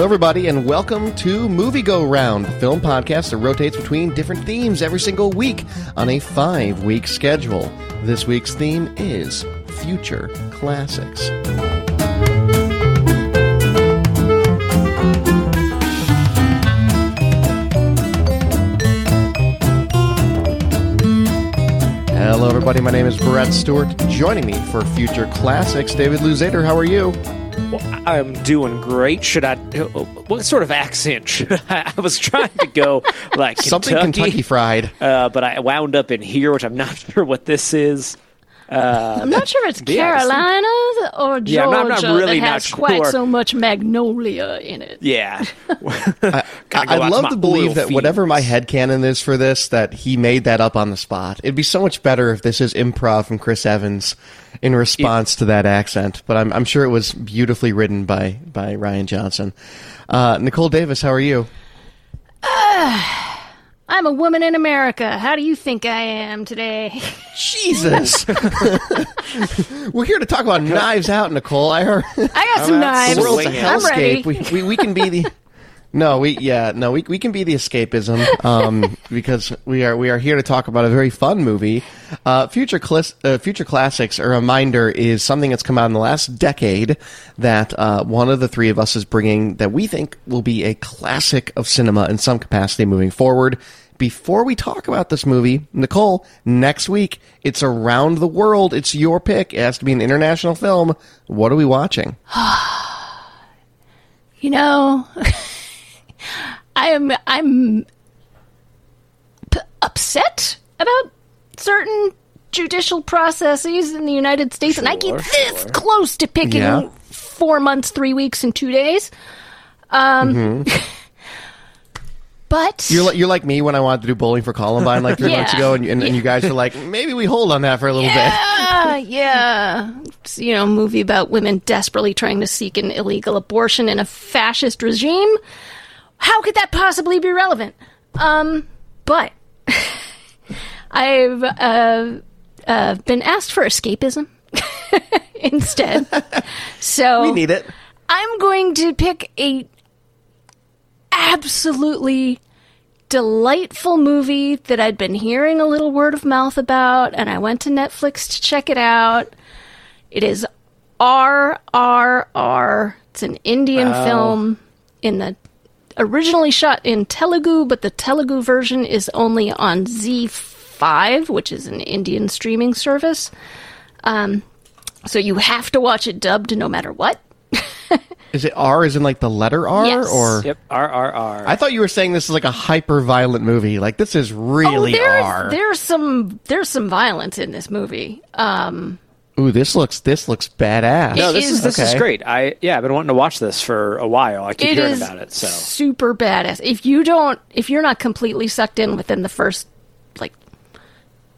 Hello, everybody, and welcome to Movie Go Round, the film podcast that rotates between different themes every single week on a five week schedule. This week's theme is Future Classics. Hello, everybody. My name is Brett Stewart. Joining me for Future Classics, David Luzader. How are you? Well, I'm doing great. Should I? What sort of accent should I? I was trying to go like Kentucky, Something Kentucky Fried. uh, but I wound up in here, which I'm not sure what this is. I'm not sure it's yeah, I. Carolina or Georgia Yeah, I'm not- I'm not really that not has quite sure. so much magnolia in it. Yeah, I, Gotta go out I'd love my to believe oil that whatever fields. my headcanon is for this, that he made that up on the spot. It'd be so much better if this is improv from Chris Evans in response to that accent. But I'm, I'm sure it was beautifully written by, by Rian Johnson. Uh, Nicole Davis, how are you? I'm a woman in America. How do you think I am today? Jesus! We're here to talk about Knives Out, Nicole. I heard I got some knives. the world's a Swing it. I'm ready. hellscape. We, we, we can be the. No, we yeah no we we can be the escapism um, because we are we are here to talk about a very fun movie. Uh, future uh, future classics. A reminder is something that's come out in the last decade that uh, one of the three of us is bringing that we think will be a classic of cinema in some capacity moving forward. Before we talk about this movie, Nicole, next week it's around the world. It's your pick. It has to be an international film. What are we watching? You know, I am I'm p- upset about certain judicial processes in the United States, and I keep Sure, this sure. close to picking Yeah. four months, three weeks, and two days. Um, but You're like, you're like me when I wanted to do bowling for Columbine like three Yeah. months ago, and, and, and you guys were like, maybe we hold on that for a little bit. Yeah, yeah. It's, you know, movie about women desperately trying to seek an illegal abortion in a fascist regime. How could that possibly be relevant? Um, but I've uh, uh, been asked for escapism instead. So We need it. I'm going to pick a absolutely delightful movie that I'd been hearing a little word of mouth about, and I went to Netflix to check it out. It is RRR. It's an Indian film in the originally shot in Telugu, but the Telugu version is only on ZEE5, which is an Indian streaming service. Um, so you have to watch it dubbed no matter what. Is it R? Is in like the letter R? Yes. Or yep. RRR. I thought you were saying this is like a hyper violent movie. Like this is really oh, there's, R. there's some there's some violence in this movie. Um, Ooh, this looks this looks badass. no, this is, is- this is great. I yeah, I've been wanting to watch this for a while. I keep it hearing is about it. So super badass. If you don't, if you're not completely sucked in within the first like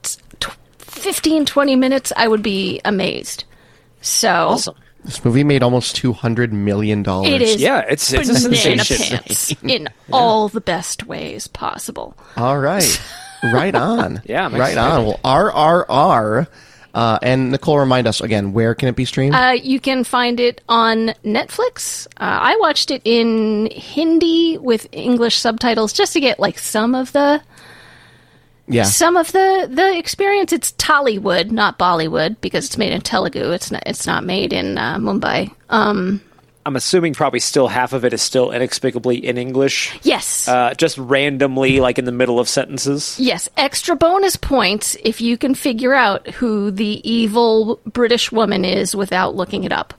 tw- 15, 20 minutes, I would be amazed. So awesome. This movie made almost two hundred million dollars. it is. Yeah, it's it's a sensation. pants in all the best ways possible. All right, right on. Yeah, I'm right excited. on. Well, RRR. Uh, and Nicole, remind us again where can it be streamed? Uh, you can find it on Netflix. Uh, I watched it in Hindi with English subtitles just to get like some of the yeah. some of the the experience. It's Tollywood, not Bollywood, because it's made in Telugu. It's not it's not made in uh, Mumbai. Um, I'm assuming probably still half of it is still inexplicably in English, yes, uh, just randomly, like in the middle of sentences. yes. Extra bonus points if you can figure out who the evil British woman is without looking it up.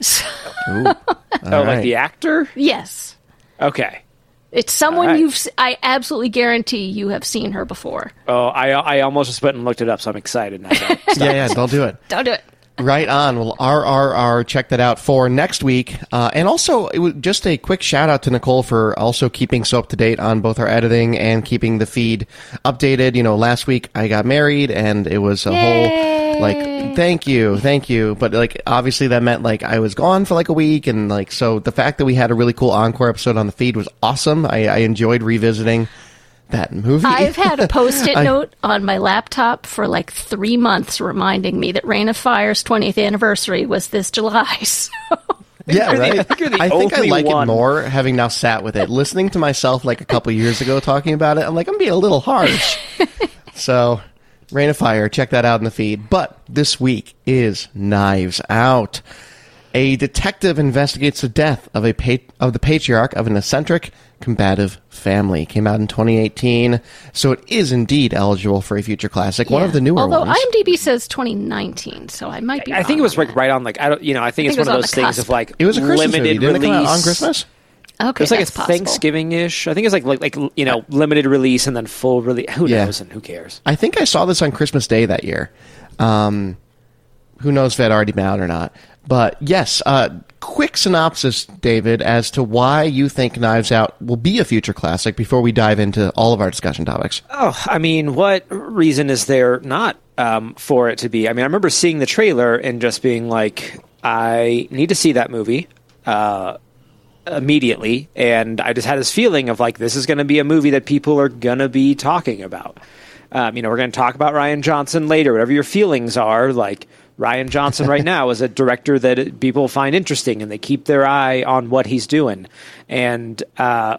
So, oh, right. like the actor? yes. Okay. It's someone All right. you've. I absolutely guarantee you have seen her before. Oh, I I almost just went and looked it up, so I'm excited now. Yeah, yeah. Don't do it. Don't do it. Right on. Well, RRR, check that out for next week. Uh, and also, it was just a quick shout out to Nicole for also keeping so up to date on both our editing and keeping the feed updated. You know, last week I got married and it was a whole, like, thank you, thank you. But, like, obviously that meant, like, I was gone for like a week. And, like, so the fact that we had a really cool encore episode on the feed was awesome. I, I enjoyed revisiting that movie. I've had a post-it I- note on my laptop for like three months reminding me that Reign of Fire's 20th anniversary was this July. So Yeah, you're right. I think the I think I like one. it more having now sat with it. Listening to myself like a couple years ago talking about it, I'm like, I'm being a little harsh. so, Reign of Fire, check that out in the feed. But this week is Knives Out. A detective investigates the death of a pa- of the patriarch of an eccentric, combative family. Came out in 2018, so it is indeed eligible for a future classic. One of the newer ones. Although ones. IMDb says 2019, so I might be. I think it was like right on like I don't you know I think it's think it one of those on the things of like it was a Christmas limited movie. Didn't it release come out on Christmas? Okay, It was like that's it's. Thanksgiving ish. I think it's like like like you know limited release and then full release. Who Yeah. knows and who cares? I think I saw this on Christmas Day that year. Um, who knows if it had already been out or not? But yes, uh, quick synopsis, David, as to why you think Knives Out will be a future classic before we dive into all of our discussion topics. Oh, I mean, what reason is there not um, for it to be? I mean, I remember seeing the trailer and just being like, I need to see that movie uh, immediately. And I just had this feeling of like, this is going to be a movie that people are going to be talking about. Um, you know, we're going to talk about Rian Johnson later, whatever your feelings are. Like, Rian Johnson right now is a director that people find interesting and they keep their eye on what he's doing. And, uh,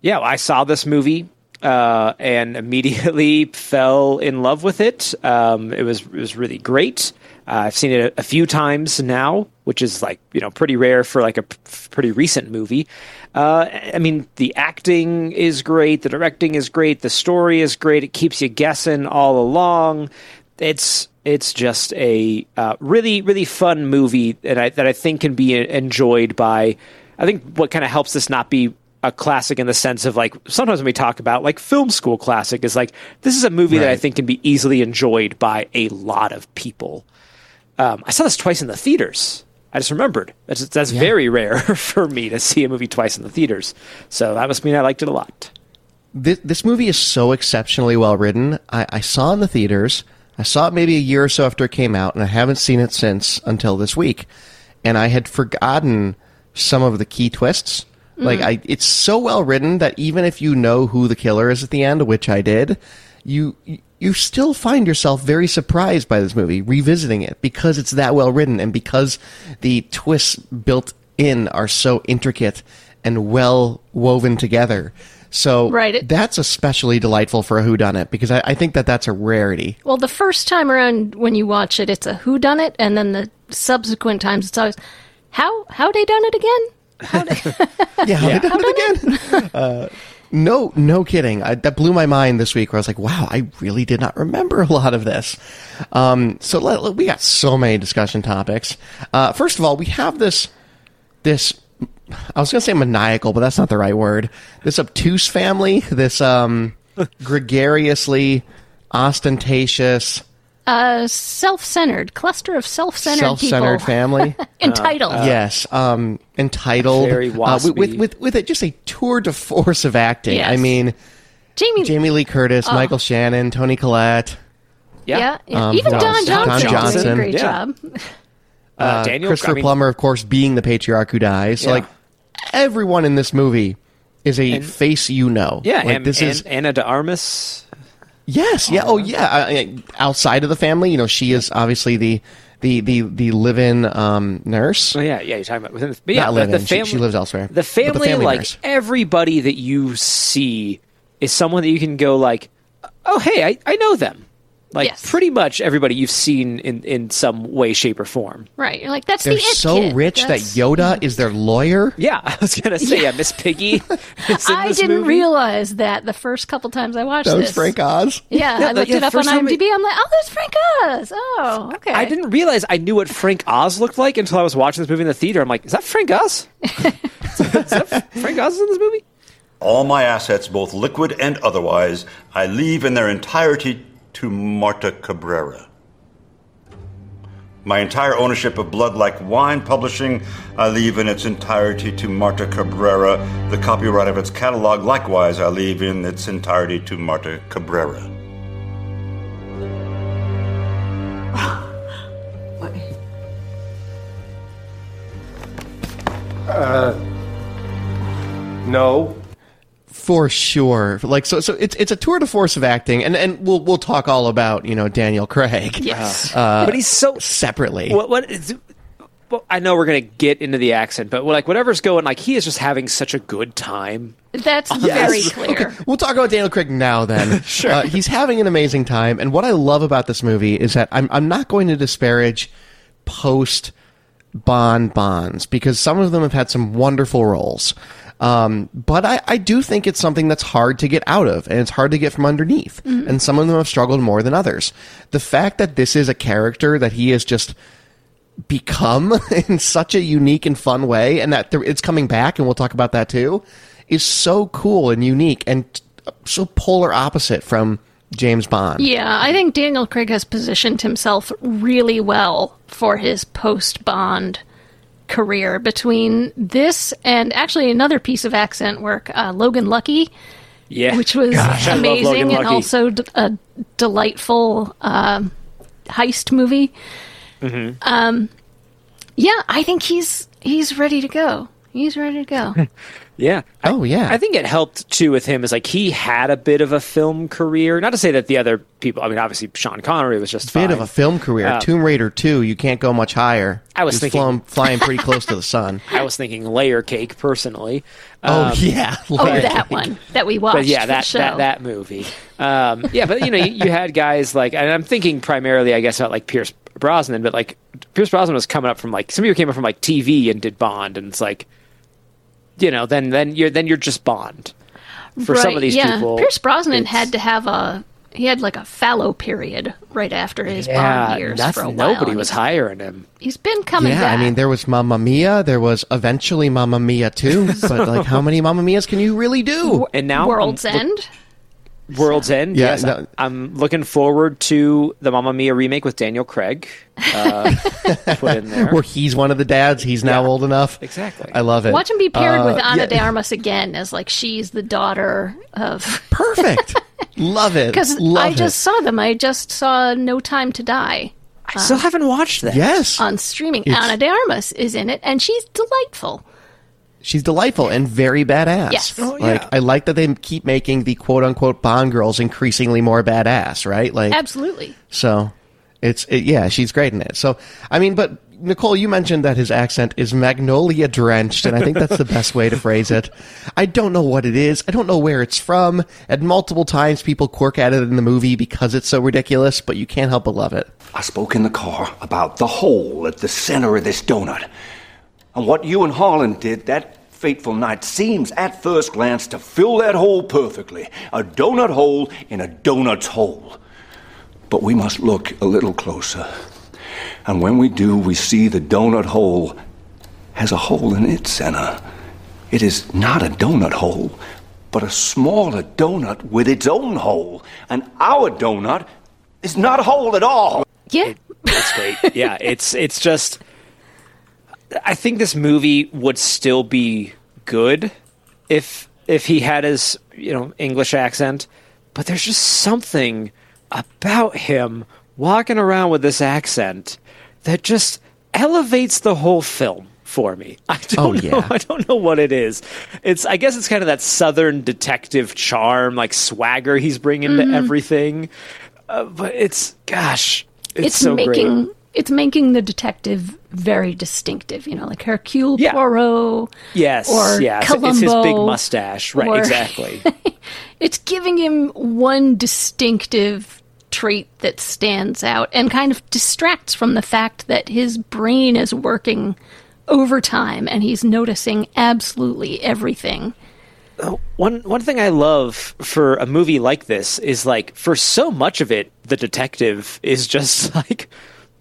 yeah, I saw this movie uh, and immediately fell in love with it. Um, it was it was really great. Uh, I've seen it a, a few times now, which is like you know pretty rare for like a p- pretty recent movie. Uh, I mean, the acting is great, the directing is great, the story is great. It keeps you guessing all along. It's it's just a uh, really really fun movie that I that I think can be enjoyed by. I think what kind of helps this not be a classic in the sense of like sometimes when we talk about like film school classic is like this is a movie that I think can be easily enjoyed by a lot of people. Um, I saw this twice in the theaters. I just remembered that's that's very rare for me to see a movie twice in the theaters. So that must mean I liked it a lot. This, this movie is so exceptionally well written. I, I saw in the theaters. I saw it maybe a year or so after it came out, and I haven't seen it since until this week. And I had forgotten some of the key twists. Like mm-hmm. I, it's so well written that even if you know who the killer is at the end, which I did, you you still find yourself very surprised by this movie, revisiting it because it's that well written and because the twists built in are so intricate and well woven together. So Right, that's especially delightful for a whodunit because I, I think that that's a rarity. Well, the first time around when you watch it, it's a who done it, and then the subsequent times it's always how how they done it again. How they, Yeah, how they done it again. uh, no, no kidding. I, that blew my mind this week. Where I was like, "Wow, I really did not remember a lot of this." Um, so let, let- we got so many discussion topics. Uh, first of all, we have this this. I was going to say maniacal, but that's not the right word. This obtuse family, this um, gregariously ostentatious, uh, self-centered cluster of self-centered, self-centered people family. entitled. yes, um, entitled, Very uh, with, with waspy. with with a, just a tour de force of acting. Yes. I mean, Jamie, Jamie Lee Curtis, Michael Shannon, Toni Collette, yeah, yeah. Um, even who Don else? Johnson, Don Johnson. great Yeah. job. Uh, uh, Daniel Christopher I mean, Plummer, of course, being the patriarch who dies. So Yeah. like everyone in this movie is a And- face you know. Yeah, like, and, this and is Ana de Armas. yes, yeah, oh yeah. I- I- outside of the family, you know, she is obviously the the the the live-in um, nurse. Oh yeah, yeah. You're talking about within. The, but yeah, the, the family. she lives elsewhere. The But the family, family like nurse. everybody that you see, is someone that you can go like, oh hey, I, I know them. Like Yes. pretty much everybody you've seen in in some way, shape, or form. Right, you're like that's They're the so kid. rich That's- that Yoda is their lawyer. Yeah, I was gonna say yeah, Miss Piggy. is in I this didn't movie. realize that the first couple times I watched That was this. Frank Oz. Yeah, Yeah, I looked yeah, it up on IMDb. it- I'm like, oh, there's Frank Oz. Oh, okay. I didn't realize I knew what Frank Oz looked like until I was watching this movie in the theater. I'm like, is that Frank Oz? is that Frank Oz in this movie? All my assets, both liquid and otherwise, I leave in their entirety to Marta Cabrera. My entire ownership of Blood Like Wine Publishing, I leave in its entirety to Marta Cabrera. The copyright of its catalog, likewise, I leave in its entirety to Marta Cabrera. Uh, no. For sure. Like so so it's it's a tour de force of acting and and we'll we'll talk all about, you know, Daniel Craig Yes. but he's so separately. What? What? Is, well, I know we're gonna get into the accent, but like whatever's going, like he is just having such a good time. That's very clear. We'll talk about Daniel Craig now. Then, sure. Uh, he's having an amazing time, and what I love about this movie is that I'm I'm not going to disparage post Bond Bonds because some of them have had some wonderful roles. Um, but I, I do think it's something that's hard to get out of and it's hard to get from underneath. And some of them have struggled more than others. The fact that this is a character that he has just become in such a unique and fun way and that it's coming back and we'll talk about that too is so cool and unique and t- so polar opposite from James Bond. Yeah, I think Daniel Craig has positioned himself really well for his post Bond career between this and actually another piece of accent work, uh, Logan Lucky, Yeah, which was Gosh, I love Logan amazing and also d- a delightful um heist movie. Mm-hmm. Um, yeah, I think he's he's ready to go. He's ready to go. Yeah. I- Oh, yeah. I think it helped too with him is like he had a bit of a film career. Not to say that the other people. I mean, obviously Sean Connery was just a Bit fine. of a film career. Uh, Tomb Raider 2, you can't go much higher. I was He's thinking- flying, flying pretty close to the sun. I was thinking layer cake personally. Oh, Um, yeah. oh, Like- that one that we watched. but yeah, that, show. that that movie. Um, yeah, but you know, you, you had guys like, and I'm thinking primarily, I guess, about like Pierce Brosnan, but like Pierce Brosnan was coming up from like some of you came up from like TV and did Bond, and it's like, you know, then then you're then you're just Bond. For some of these yeah. people, Pierce Brosnan had to have a he had like a fallow period right after his yeah, Bond years nothing- for a while. nobody and was hiring him. He's been coming Yeah, back. I mean, there was Mamma Mia. There was eventually Mamma Mia too. but, like, how many Mamma Mias can you really do? And now World's I'm- End. World's End. Yeah, yes, no- I'm looking forward to the Mamma Mia remake with Daniel Craig. Uh, put in there. Where he's one of the dads. He's now Yeah. old enough. Exactly. I love it. Watch him be paired Uh, with Ana yeah, de Armas again as like she's the daughter of. Perfect. love it. Because love I it. just saw them. I just saw No Time to Die I still haven't watched that. Yes. on streaming. It's- Ana de Armas is in it, and she's delightful. She's delightful and very badass. Yes. Oh, yeah. Like. I like that they keep making the quote unquote Bond girls increasingly more badass, right? Like Absolutely. so it's it, yeah, she's great in it. So I mean, but Nicole, you mentioned that his accent is magnolia drenched, and I think that's the best way to phrase it. I don't know what it is. I don't know where it's from. At multiple times people quirk at it in the movie because it's so ridiculous, but you can't help but love it. I spoke in the car about the hole at the center of this donut. And what you and Harlan did that fateful night seems at first glance to fill that hole perfectly. A donut hole in a donut's hole. But we must look a little closer. And when we do, we see the donut hole has a hole in its center. It is not a donut hole, but a smaller donut with its own hole. And our donut is not a hole at all. Yeah. That's great. yeah, it's it's just. I think this movie would still be good if if he had his you know English accent, but there's just something about him walking around with this accent that just elevates the whole film for me. I don't Oh, know. I don't know what it is. It's I guess it's kind of that southern detective charm, like swagger he's bringing to everything. Uh, but it's gosh, it's, it's so making great. It's making the detective very distinctive. You know, like Hercule Yeah. Poirot. Yes, or yes, it's his big mustache, right? or- Exactly. It's giving him one distinctive trait that stands out and kind of distracts from the fact that his brain is working overtime and he's noticing absolutely everything. Uh, one one thing I love for a movie like this is like for so much of it, the detective is just like,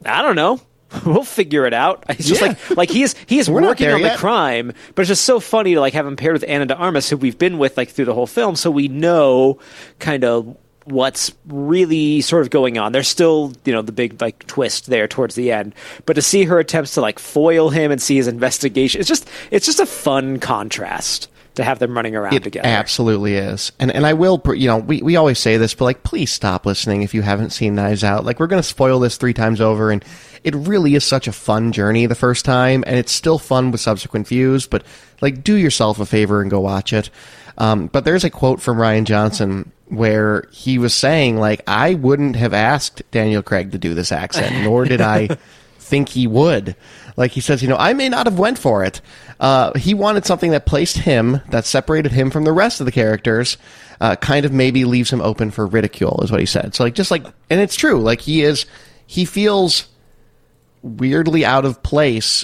I don't know. We'll figure it out. It's just Yeah. like like he is he is working on yet. the crime, but it's just so funny to like have him paired with Ana de Armas, who we've been with like through the whole film, so we know kind of what's really sort of going on. There's still, you know, the big like twist there towards the end. But to see her attempts to like foil him and see his investigation, it's just it's just a fun contrast to have them running around It together. absolutely is. And and I will, you know, we, we always say this, but like, please stop listening if you haven't seen Knives Out. Like, we're going to spoil this three times over, and it really is such a fun journey the first time, and it's still fun with subsequent views, but like, do yourself a favor and go watch it. Um, but there's a quote from Rian Johnson where he was saying, like, I wouldn't have asked Daniel Craig to do this accent, nor did I think he would. Like he says, you know, I may not have went for it. Uh, he wanted something that placed him, that separated him from the rest of the characters, uh, kind of maybe leaves him open for ridicule, is what he said. So like, just like, and it's true. Like he is, he feels weirdly out of place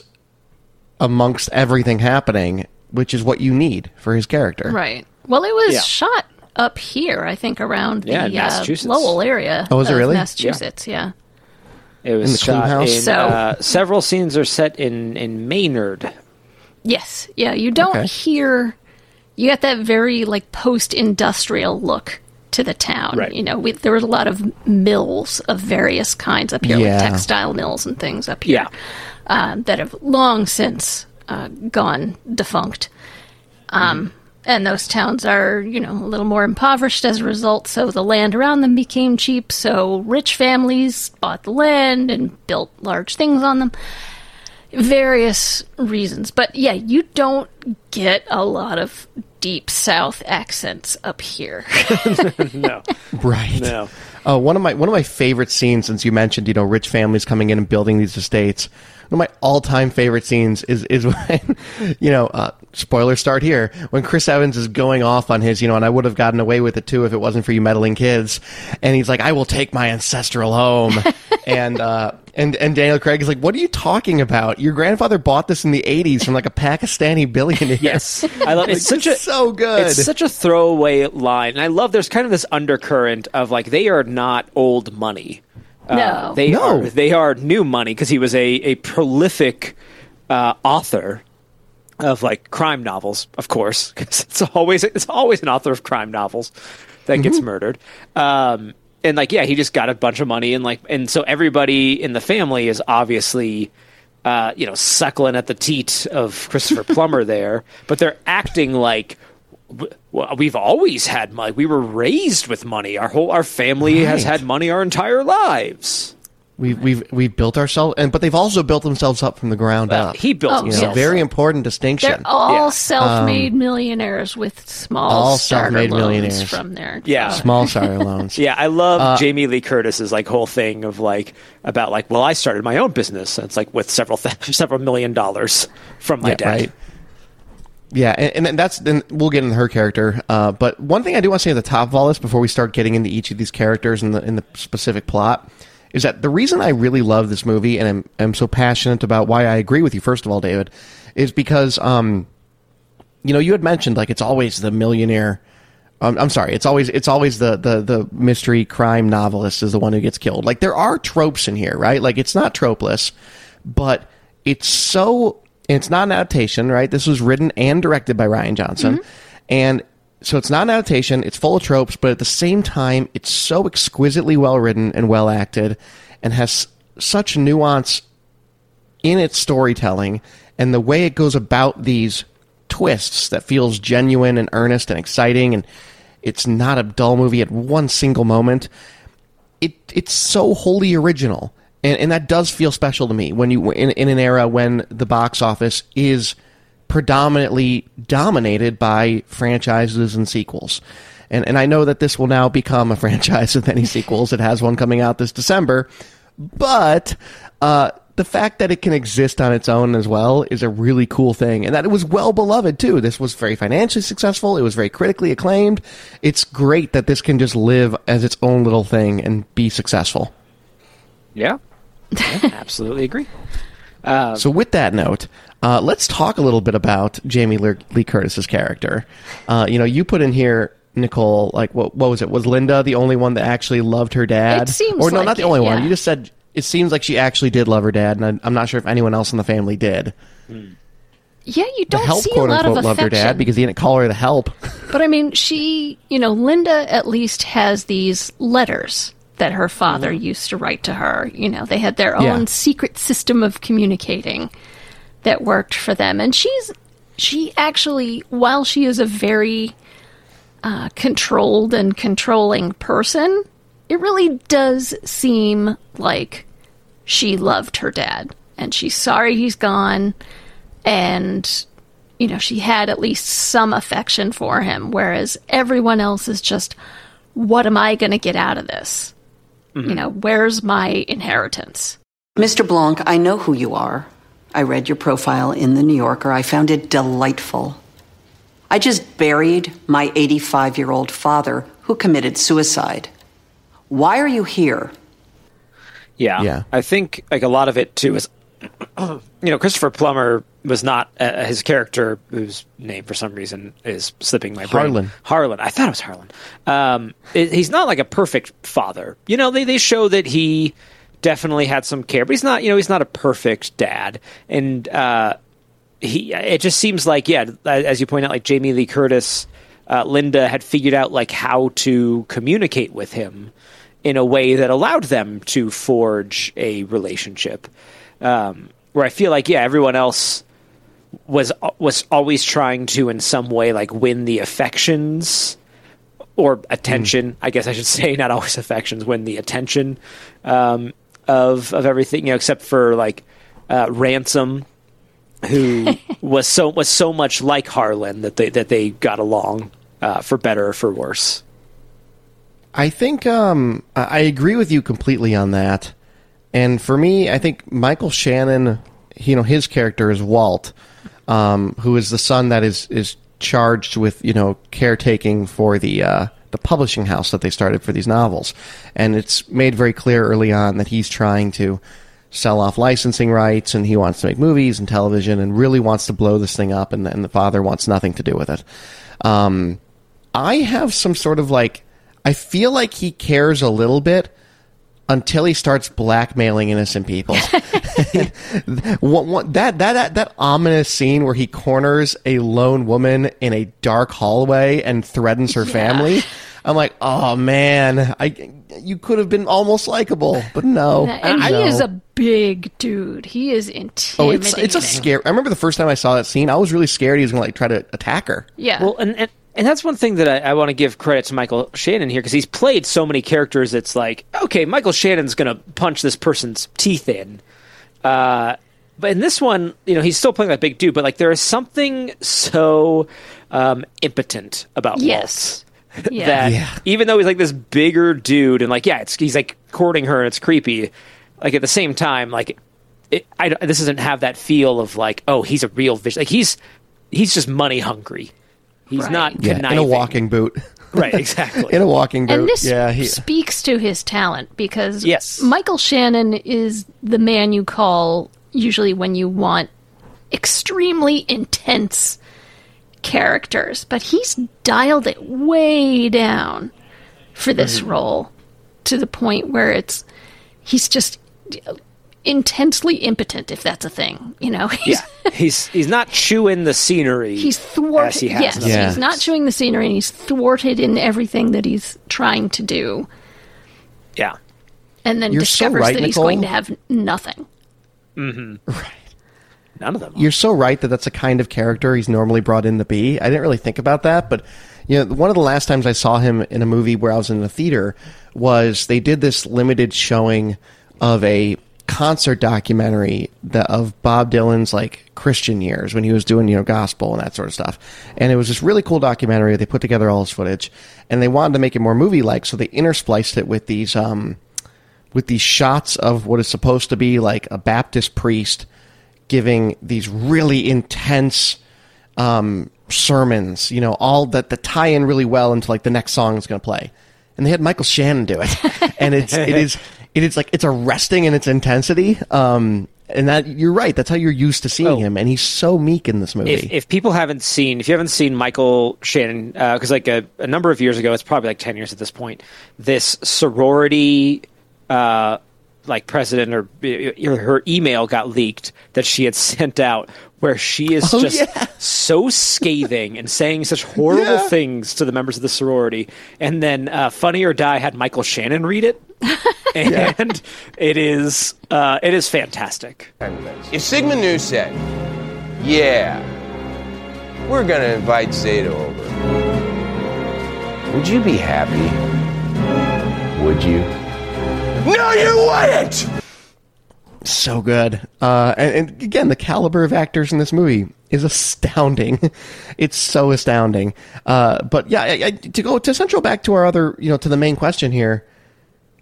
amongst everything happening, which is what you need for his character. Right. Well, it was Yeah. shot up here, I think, around Yeah, the uh, Massachusetts. Lowell area. Oh, is it really? Massachusetts, yeah. It was In the shot House? in So- uh, several scenes are set in in Maynard. Yes, yeah. You don't Okay. hear. You get that very like post-industrial look to the town. Right. You know, we, there was a lot of mills of various kinds up here, Yeah. like textile mills and things up here, uh, that have long since uh, gone defunct. Um, And those towns are, you know, a little more impoverished as a result, so the land around them became cheap, so rich families bought the land and built large things on them. Various reasons. But yeah, you don't get a lot of deep south accents up here. No, Right. no. Uh, one of my one of my favorite scenes, since you mentioned, you know, rich families coming in and building these estates. One of my all time favorite scenes is is when, you know, uh, spoiler start here when Chris Evans is going off on his, you know, and I would have gotten away with it too if it wasn't for you meddling kids, and he's like, I will take my ancestral home, and uh, and and Daniel Craig is like, What are you talking about? Your grandfather bought this in the '80s from like a Pakistani billionaire. Yes, I love. It's Like, such a so good. It's such a throwaway line, and I love. There's kind of this undercurrent of like they are not old money. Uh, No. they No. are they are new money because he was a a prolific uh, author of like crime novels, of course. 'cause it's always it's always an author of crime novels that Mm-hmm. gets murdered. Um, and like, yeah, he just got a bunch of money, and like, and so everybody in the family is obviously. Uh, you know, suckling at the teat of Christopher Plummer there, but they're acting like w- well, we've always had money. We were raised with money. Our whole our family has had money our entire lives. We've we've we've built ourselves, and but they've also built themselves up from the ground Uh, up. he built Oh, you know, very important distinction. They're all Yeah. self-made millionaires with small all self-made loans millionaires. from there. Yeah. Small sorry loans. Yeah, I love Jamie Lee Curtis's like whole thing of like about like, well, I started my own business. And it's like with several th- several million dollars from my Yeah, dad. right. Yeah, and, and that's then we'll get into her character. Uh, but one thing I do want to say at the top of all this before we start getting into each of these characters and the in the specific plot is that the reason I really love this movie and I'm I'm so passionate about why I agree with you first of all, David, is because um, you know you had mentioned like it's always the millionaire. Um, I'm sorry, it's always it's always the, the the mystery crime novelist is the one who gets killed. Like there are tropes in here, right? Like it's not tropeless, but it's so it's not an adaptation, right? This was written and directed by Rian Johnson, mm-hmm. and so it's not an adaptation. It's full of tropes, but at the same time, it's so exquisitely well written and well acted, and has such nuance in its storytelling and the way it goes about these twists that feels genuine and earnest and exciting and it's not a dull movie at one single moment it it's so wholly original and, and that does feel special to me when you in, in an era when the box office is predominantly dominated by franchises and sequels and and I know that this will now become a franchise with many sequels it has one coming out this December but uh, the fact that it can exist on its own as well is a really cool thing, and that it was well beloved too. This was very financially successful. It was very critically acclaimed. It's great that this can just live as its own little thing and be successful. Yeah, Yeah, absolutely agree. So, with that note, uh, let's talk a little bit about Jamie Lee Lee Curtis's character. Uh, you know, you put in here. Nicole, like what? What was it? Was Linda the only one that actually loved her dad? It seems or no, like not the it, only one. You just said it seems like she actually did love her dad, and I, I'm not sure if anyone else in the family did. Yeah, you don't help, see a quote lot unquote, of loved her dad because he didn't call her the help. But I mean, she, you know, Linda at least has these letters that her father used to write to her. You know, they had their Mm-hmm. Yeah. own secret system of communicating that worked for them. And she's, she actually, while she is a very uh, controlled and controlling person, it really does seem like she loved her dad and she's sorry he's gone and you know she had at least some affection for him whereas everyone else is just what am i going to get out of this you know where's my inheritance Mr. Blanc, I know who you are. I read your profile in The New Yorker. I found it delightful. I just buried my 85 year old father who committed suicide. Why are you here? Yeah. Yeah. I think like a lot of it too is, you know, Christopher Plummer was not uh, his character, whose name for some reason is slipping my brain. Harlan. Harlan. I thought it was Harlan. Um, it- he's not like a perfect father. You know, they they show that he definitely had some care, but he's not. You know, he's not a perfect dad, and uh, he. It just seems like yeah, as you point out, like Jamie Lee Curtis. Uh, Linda had figured out like how to communicate with him in a way that allowed them to forge a relationship. Um, where I feel like, yeah, everyone else was was always trying to, in some way, like win the affections or attention. I guess I should say, not always affections, win the attention um, of of everything. You know, except for like uh, ransom. Who was so was so much like Harlan that they that they got along uh, for better or for worse. I think um, I I agree with you completely on that. And for me, I think Michael Shannon, you know, his character is Walt, um, who is the son that is is charged with you know caretaking for the uh, the publishing house that they started for these novels, and it's made very clear early on that he's trying to sell off licensing rights and he wants to make movies and television and really wants to blow this thing up, and, and the father wants nothing to do with it. Um, I have some sort of like I feel like he cares a little bit until he starts blackmailing innocent people. what, what, that, that that that ominous scene where he corners a lone woman in a dark hallway and threatens her family. I'm like, oh man, I you could have been almost likable, but no. And he no. is a big dude. He is intimidating. Oh, it's it's a scare. I remember the first time I saw that scene, I was really scared he was going to like try to attack her. Yeah. Well, and and, and that's one thing that I, I want to give credit to Michael Shannon here because he's played so many characters. It's like, okay, Michael Shannon's going to punch this person's teeth in. Uh, but in this one, you know, he's still playing that big dude, but like there is something so um, impotent about Yes. Walt yeah. that Yeah. even though he's like this bigger dude and like yeah, it's he's like courting her and it's creepy. Like at the same time, like it, I, this doesn't have that feel of like oh he's a real vision. Like he's he's just money hungry. He's Right. not Yeah, conniving. in a walking boot. right exactly. in a walking boot. and this yeah, he, speaks to his talent because Yes. Michael Shannon is the man you call usually when you want extremely intense characters, but he's dialed it way down for this Mm-hmm. role to the point where it's he's just intensely impotent if that's a thing, you know. He's, yeah, he's he's not chewing the scenery. He's as thwarted. he has yes, in Yeah. he's not chewing the scenery, and he's thwarted in everything that he's trying to do, yeah. and then You're so discovers right, that he's Nicole. going to have nothing. Mm-hmm. Right. None of them. you're so right that that's a kind of character he's normally brought in to be. I didn't really think about that, but you know, one of the last times I saw him in a movie where I was in the theater was they did this limited showing of a concert documentary of Bob Dylan's like Christian years when he was doing you know gospel and that sort of stuff. And it was this really cool documentary. They put together all his footage, and they wanted to make it more movie like, so they interspliced it with these um, with these shots of what is supposed to be like a Baptist priest giving these really intense um, sermons, you know, all that that tie in really well into like the next song is going to play. And they had Michael Shannon do it, and it's it is it is like it's arresting in its intensity. Um, and that you're right. That's how you're used to seeing Oh. him, and he's so meek in this movie. if, if people haven't seen, if you haven't seen Michael Shannon, because like a, a number of years ago, it's probably like ten years at this point. This sorority, uh, like president or, or her email got leaked that she had sent out, where she is Oh, just yeah. so scathing and saying such horrible Yeah. things to the members of the sorority. And then uh, Funny or Die had Michael Shannon read it, and it is uh, it is fantastic. If Sigma Nu said, yeah, we're gonna invite Zeta over, would you be happy? Would you? No, you wouldn't! so good. Uh, and, and again, the caliber of actors in this movie is astounding. it's so astounding. Uh, but yeah, I, I, to go to central back to our other, you know, to the main question here,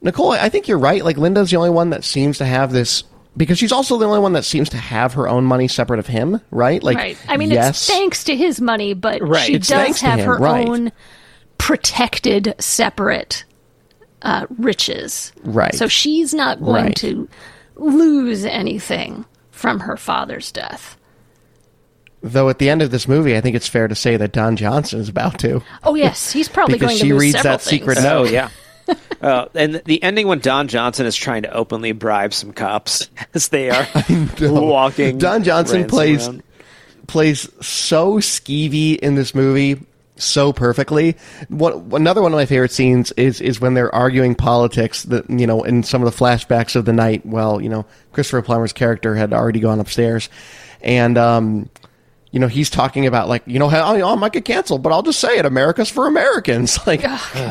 Nicole, I think you're right. Like Linda's the only one that seems to have this because she's also the only one that seems to have her own money separate of him, right? Like, right. I mean, yes, it's thanks to his money, but Right. she It's does have him, her right. own protected, separate uh, riches. Right. So she's not going Right. to lose anything from her father's death. Though at the end of this movie, I think it's fair to say that Don Johnson is about to. Oh yes, he's probably Because going she to lose reads several that secret things. note. Oh yeah. Uh, and the ending when Don Johnson is trying to openly bribe some cops as they are walking. Don Johnson plays around. plays so skeevy in this movie so perfectly. What another one of my favorite scenes is is when they're arguing politics. That you know, in some of the flashbacks of the night. Well, you know, Christopher Plummer's character had already gone upstairs, and um, you know, he's talking about like, you know, how I might get canceled, but I'll just say it: America's for Americans, like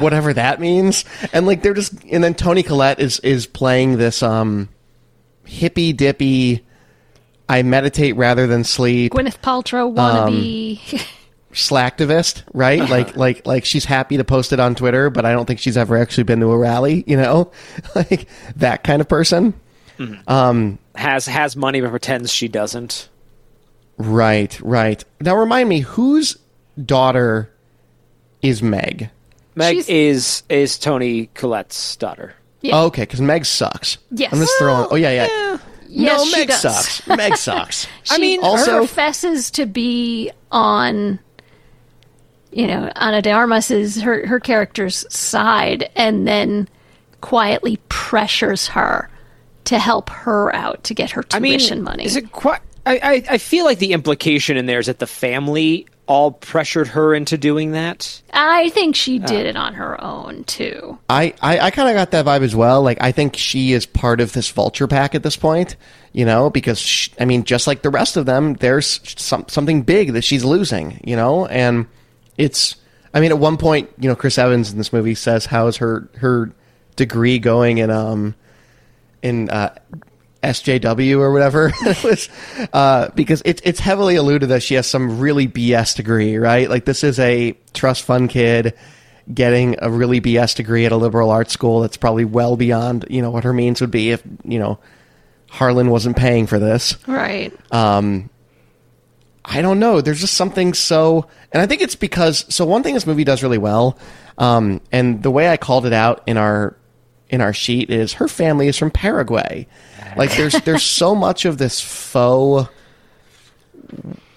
whatever that means. And like they're just, and then Toni Collette is is playing this um hippy dippy. I meditate rather than sleep Gwyneth Paltrow wannabe. slacktivist, right? Like like like she's happy to post it on Twitter, but I don't think she's ever actually been to a rally, you know? like that kind of person. Um has has money but pretends she doesn't. Right, right. Now remind me whose daughter is Meg? Meg She's- is is Toni Collette's daughter. Yeah. Oh, okay, because Meg sucks. Yes. I'm just throwing. Oh yeah, yeah. yes, no, she Meg does. sucks. Meg sucks. She mean, also- professes to be on, you know, Ana de Armas is her her character's side, and then quietly pressures her to help her out to get her I mean, tuition money. is it quite? I, I I feel like the implication in there is that the family all pressured her into doing that. I think she did it on her own too. I, I, I kind of got that vibe as well. Like, I think she is part of this vulture pack at this point, you know, because, sh I mean, just like the rest of them, there's some, something big that she's losing, you know, and it's, I mean, at one point, you know, Chris Evans in this movie says, how's her, her degree going in, um, in, uh, SJW or whatever it was, uh, because it's it's heavily alluded that she has some really BS degree, right? Like this is a trust fund kid getting a really BS degree at a liberal arts school that's probably well beyond you know what her means would be if you know Harlan wasn't paying for this. Right. I don't know. There's just something so, and I think it's because so one thing this movie does really well, um, and the way I called it out in our in our sheet is her family is from Paraguay. Like there's there's so much of this faux.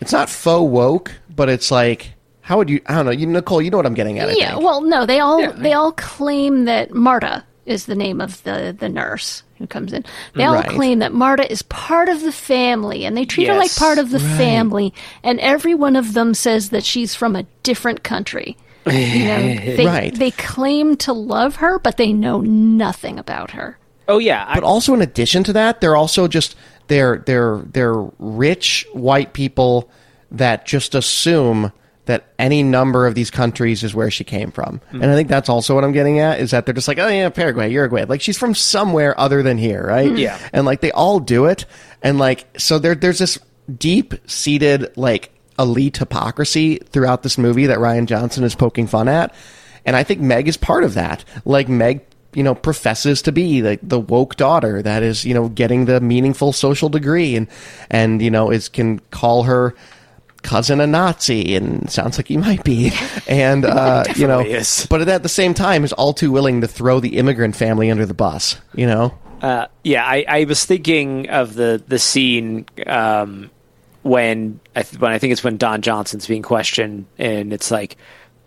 It's not faux woke, but it's like how would you? I don't know. You Nicole, you know what I'm getting at. I yeah. think. Well, no, they all they all claim that Marta is the name of the the nurse who comes in. They all Right. claim that Marta is part of the family, and they treat her like part of the family. And every one of them says that she's from a different country. You know, they, Right. they claim to love her, but they know nothing about her. Oh yeah, I, But also, in addition to that, they're also just they're they're they're rich white people that just assume that any number of these countries is where she came from, hmm. and I think that's also what I'm getting at is that they're just like, oh yeah, Paraguay, Uruguay, like she's from somewhere other than here, right? Hmm. Yeah. and like they all do it, and like so there there's this deep seated like elite hypocrisy throughout this movie that Rian Johnson is poking fun at, and I think Meg is part of that. Like Meg you know professes to be like the woke daughter that is you know getting the meaningful social degree and and you know is can call her cousin a Nazi and sounds like he might be and uh you know is. but at the same time is all too willing to throw the immigrant family under the bus you know Uh, yeah, I, I was thinking of the the scene um, when I th- when I think it's when Don Johnson's being questioned, and it's like,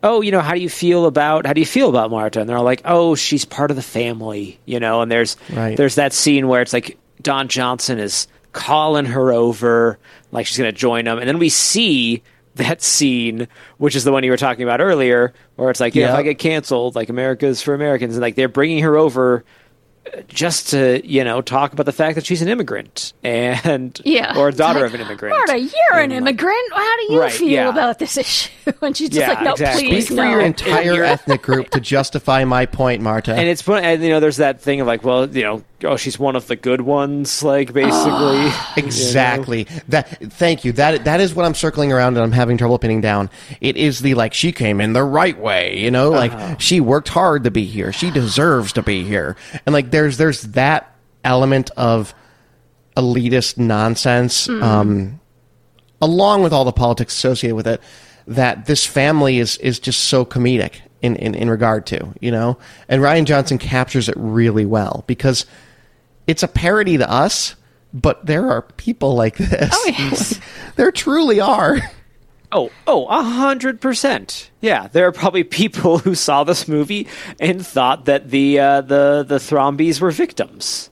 oh, you know, how do you feel about how do you feel about Marta? And they're all like, oh, she's part of the family, you know. And there's Right. there's that scene where it's like Don Johnson is calling her over, like she's going to join them, and then we see. That scene, which is the one you were talking about earlier, where it's like, yeah, if I get canceled, like America's for Americans, and like they're bringing her over just to you know talk about the fact that she's an immigrant and Yeah. or a daughter like, of an immigrant. Marta, you're an immigrant. How do you Right, feel yeah. about this issue? And she's just Yeah, like, no, exactly. please, speak no. for your entire ethnic group to justify my point marta And it's fun- and you know there's that thing of like, well, you know, oh, she's one of the good ones, like basically. Exactly. That. Thank you. That that is what I'm circling around and I'm having trouble pinning down. It is the like she came in the right way. You know, like she worked hard to be here. She deserves to be here. And like there's there's that element of elitist nonsense, um, along with all the politics associated with it, that this family is is just so comedic in, in, in regard to, you know? And Rian Johnson captures it really well because it's a parody to us, but there are people like this. Oh, yes. there truly are. Oh, oh, a hundred percent. Yeah, there are probably people who saw this movie and thought that the uh, the the Thrombeys were victims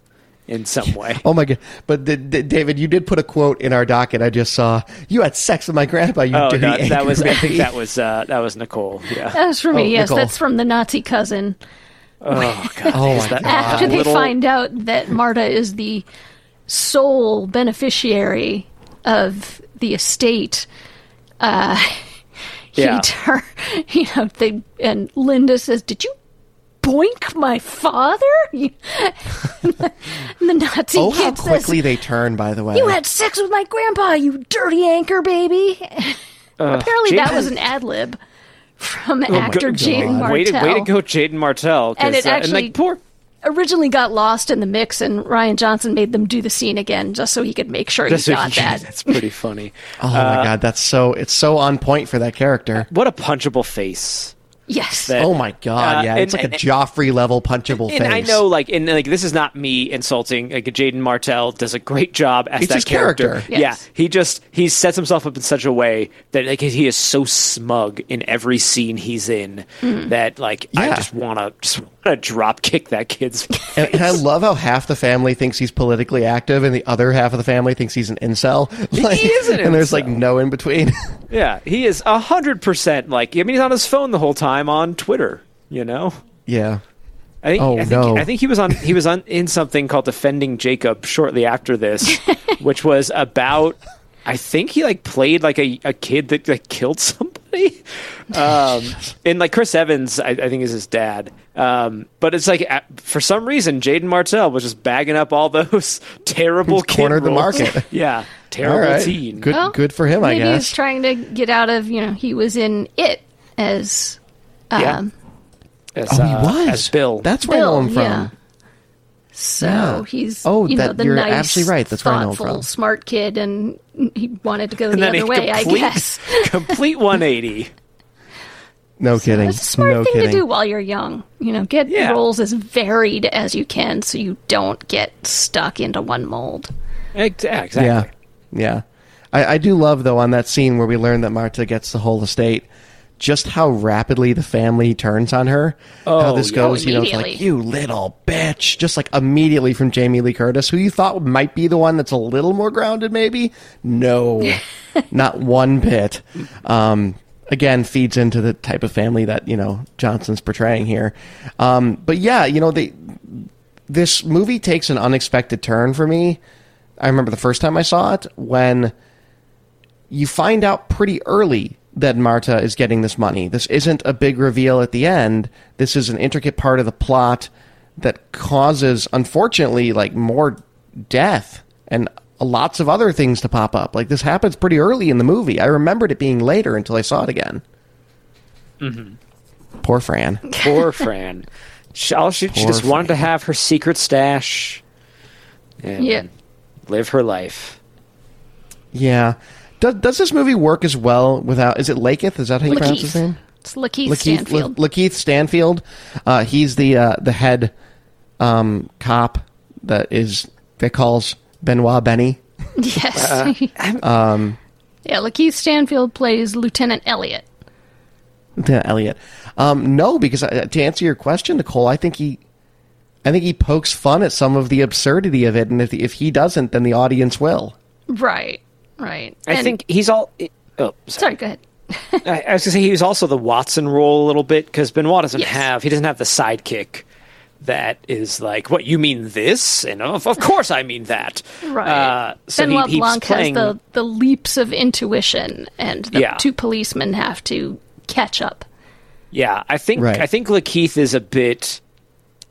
in some way. Oh my god! But the, the- David, you did put a quote in our docket. I just saw you had sex with my grandpa. You Oh, dirty no, that was I think that was uh, that was Nicole. Yeah. That was for me. Oh, yes, Nicole. that's from the Nazi cousin. Oh god. Oh my that God. After they little- find out that Marta is the sole beneficiary of the estate, uh, he Yeah. tur- you know, they and Linda says, "Did you boink my father?" and the Nazi Oh, how kid says, quickly they turn! By the way, "You had sex with my grandpa, you dirty anchor baby." Apparently, that was an ad lib from Oh, actor God. Jaeden Martell. Way to, way to go, Jaeden Martell. And it uh, actually- like, poor. originally got lost in the mix, and Rian Johnson made them do the scene again just so he could make sure he Just so got you- that. That's pretty funny. Oh my god, that's so it's so on point for that character. What a punchable face. Yes. That- Oh my god, Uh, yeah, and- it's like and- a Joffrey level punchable And face. I know, like, and like, this is not me insulting. Like, Jaeden Martell does a great job as It's that his character. character. Yes. Yeah, he just he sets himself up in such a way that like he is so smug in every scene he's in that like I just want to just to drop kick that kid's. And, and I love how half the family thinks he's politically active, and the other half of the family thinks he's an incel. Like, is an and there's like no in between. yeah, he is a hundred percent like. I mean, he's on his phone the whole time on Twitter. You know. yeah. I think, Oh, I think, no. I think he was on he was on in something called Defending Jacob shortly after this, which was about I think he like played like a, a kid that like killed somebody. Um, and like Chris Evans, I, I think is his dad. Um, but it's like for some reason Jaeden Martell was just bagging up all those terrible He's kid cornered the market. yeah, terrible right, teen. good, Well, good for him, I Maybe he's trying to get out of, you know, he was in It as Yeah. um, As, Oh, he uh, was as Bill. That's where I know him from. Yeah. So Yeah. he's Oh, you know that- the you're nice, absolutely right. That's where I know him thoughtful, from. smart kid, and he wanted to go and the other a way. I guess complete 180. No kidding. it's a smart no thing kidding. to do while you're young. You know, get Yeah. roles as varied as you can, so you don't get stuck into one mold. Exactly. Yeah, yeah. I, I do love though on that scene where we learn that Marta gets the whole estate, just how rapidly the family turns on her. how Oh, this goes, Oh, you know, it's immediately. like you little bitch, just like immediately from Jamie Lee Curtis, who you thought might be the one that's a little more grounded, maybe. No, not one bit. Um, again, feeds into the type of family that you know Johnson's portraying here. Um, but yeah, you know they this movie takes an unexpected turn for me. I remember the first time I saw it when you find out pretty early that Marta is getting this money. This isn't a big reveal at the end. This is an intricate part of the plot that causes, unfortunately, like more death and lots of other things to pop up. Like this happens pretty early in the movie. I remembered it being later until I saw it again. Mm-hmm. Poor Fran. Poor Fran. She, all she, she Poor just wanted to have her secret stash and Yeah. live her life. Yeah. Does, does this movie work as well without? Is it Lakeith? Is that how you pronounce his name? It's Lakeith, Lakeith Stanfield. La- Lakeith Stanfield. Uh, he's the uh, the head um, cop that is that calls Benoit Benny. yes. Um, yeah, Lakeith Stanfield plays Lieutenant Elliot. Lieutenant Elliot. Um, no, because uh, to answer your question, Nicole, I think he, I think he pokes fun at some of the absurdity of it, and if if he doesn't, then the audience will. Right. Right. I And- think he's all. Oh, sorry. Sorry, go ahead. I, I was gonna say he was also the Watson role a little bit because Benoit doesn't Yes. have he doesn't have the sidekick that is like what you mean this and of, of course I mean that Right. Uh, so Benoit he, Blanc playing, has the, the leaps of intuition, and the Yeah. two policemen have to catch up. Yeah, I think Right. I think Lakeith is a bit.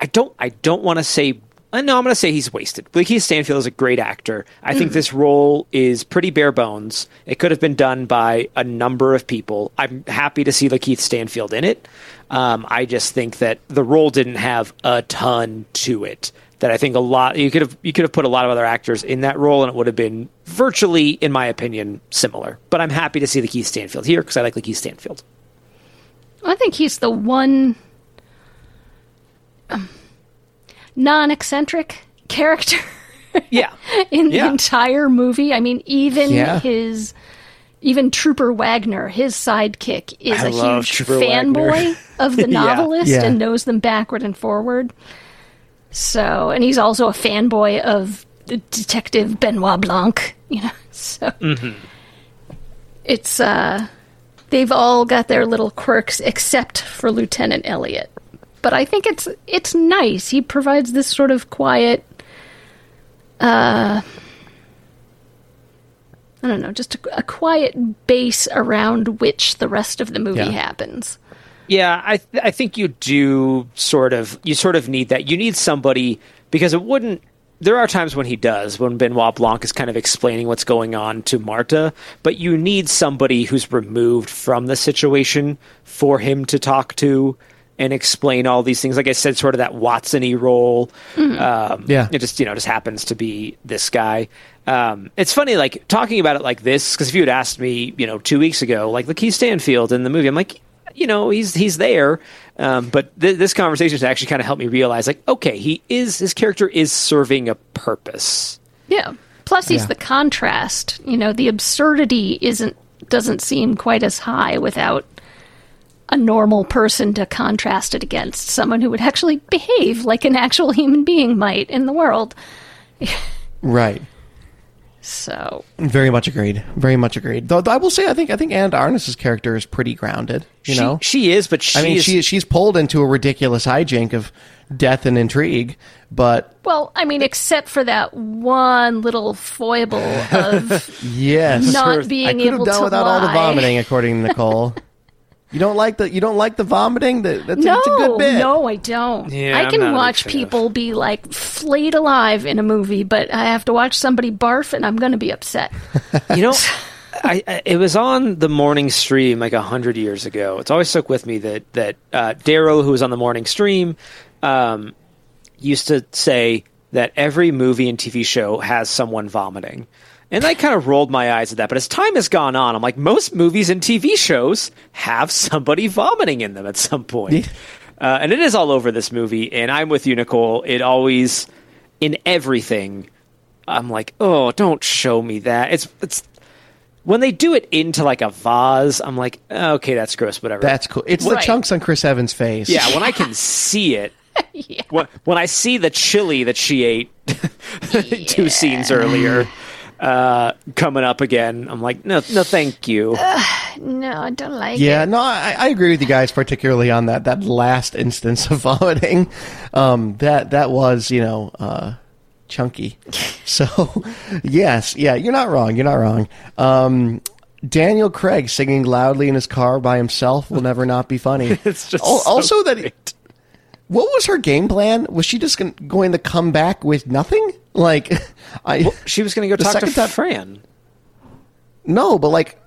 I don't. I don't want to say. Uh, No, I'm going to say he's wasted. Lakeith Stanfield is a great actor. I think this role is pretty bare bones. It could have been done by a number of people. I'm happy to see Lakeith Stanfield in it. Um, I just think that the role didn't have a ton to it that I think a lot you could have you could have put a lot of other actors in that role and it would have been virtually, in my opinion, similar. But I'm happy to see Lakeith Stanfield here because I like Lakeith Stanfield. I think he's the one um, non-eccentric character Yeah, in the entire movie. I mean, even Yeah. his even Trooper Wagner, his sidekick, is I a huge Trooper fanboy of the Yeah. novelist Yeah. and knows them backward and forward. So, and he's also a fanboy of the detective Benoit Blanc. You know, so Mm-hmm. it's uh, they've all got their little quirks except for Lieutenant Elliot. But I think it's it's nice. He provides this sort of quiet uh, I don't know, just a, a quiet base around which the rest of the movie Yeah. happens. Yeah, I th- I think you do sort of you sort of need that. You need somebody because it wouldn't. There are times when he does when Benoit Blanc is kind of explaining what's going on to Marta, but you need somebody who's removed from the situation for him to talk to and explain all these things. Like I said, sort of that Watson-y role. Um, Yeah. it just you know just happens to be this guy. Um, it's funny, like talking about it like this, because if you had asked me, you know, two weeks ago, like Lakeith Stanfield in the movie, I'm like, you know, he's he's there. Um, but th- this conversation has actually kind of helped me realize, like, okay, he is his character is serving a purpose. Yeah. Plus, he's Yeah. the contrast. You know, the absurdity isn't doesn't seem quite as high without a normal person to contrast it against someone who would actually behave like an actual human being might in the world. Right. So, Very much agreed. Very much agreed. Though, though I will say, I think I think Anne Arnis's character is pretty grounded. You she, know, she is, but she I mean, is, she she's pulled into a ridiculous hijink of death and intrigue, but well, I mean, except for that one little foible of yes, not I being could have able done to without all the vomiting, according to Nicole. you don't like the you don't like the vomiting. That that's no, it's a good bit. no, I don't. Yeah, I can not a big watch people be like flayed alive in a movie, but I have to watch somebody barf, and I'm going to be upset. you know, I, I it was on the morning stream like a hundred years ago. It's always stuck with me that that uh, Daryl, who was on the morning stream, um, used to say that every movie and TV show has someone vomiting. And I kind of rolled my eyes at that. But as time has gone on, I'm like, most movies and TV shows have somebody vomiting in them at some point. Uh, and it is all over this movie. And I'm with you, Nicole. It always, in everything, I'm like, oh, don't show me that. It's it's when they do it into like a vase. I'm like, okay, that's gross. Whatever. That's cool. It's the Right. chunks on Chris Evans' face. yeah. When I can see it, when, when I see the chili that she ate two scenes earlier uh, coming up again, I'm like, no, no, thank you. No, I don't like Yeah, it. no, I, I agree with you guys, particularly on that that last instance of vomiting. Um, that that was, you know, uh, chunky. So, yes, yeah, you're not wrong. You're not wrong. Um, Daniel Craig singing loudly in his car by himself will never not be funny. It's just Al- so also that. great. What was her game plan? Was she just gon- going to come back with nothing? Like, I She was going to go talk to time- Fran. no, but like,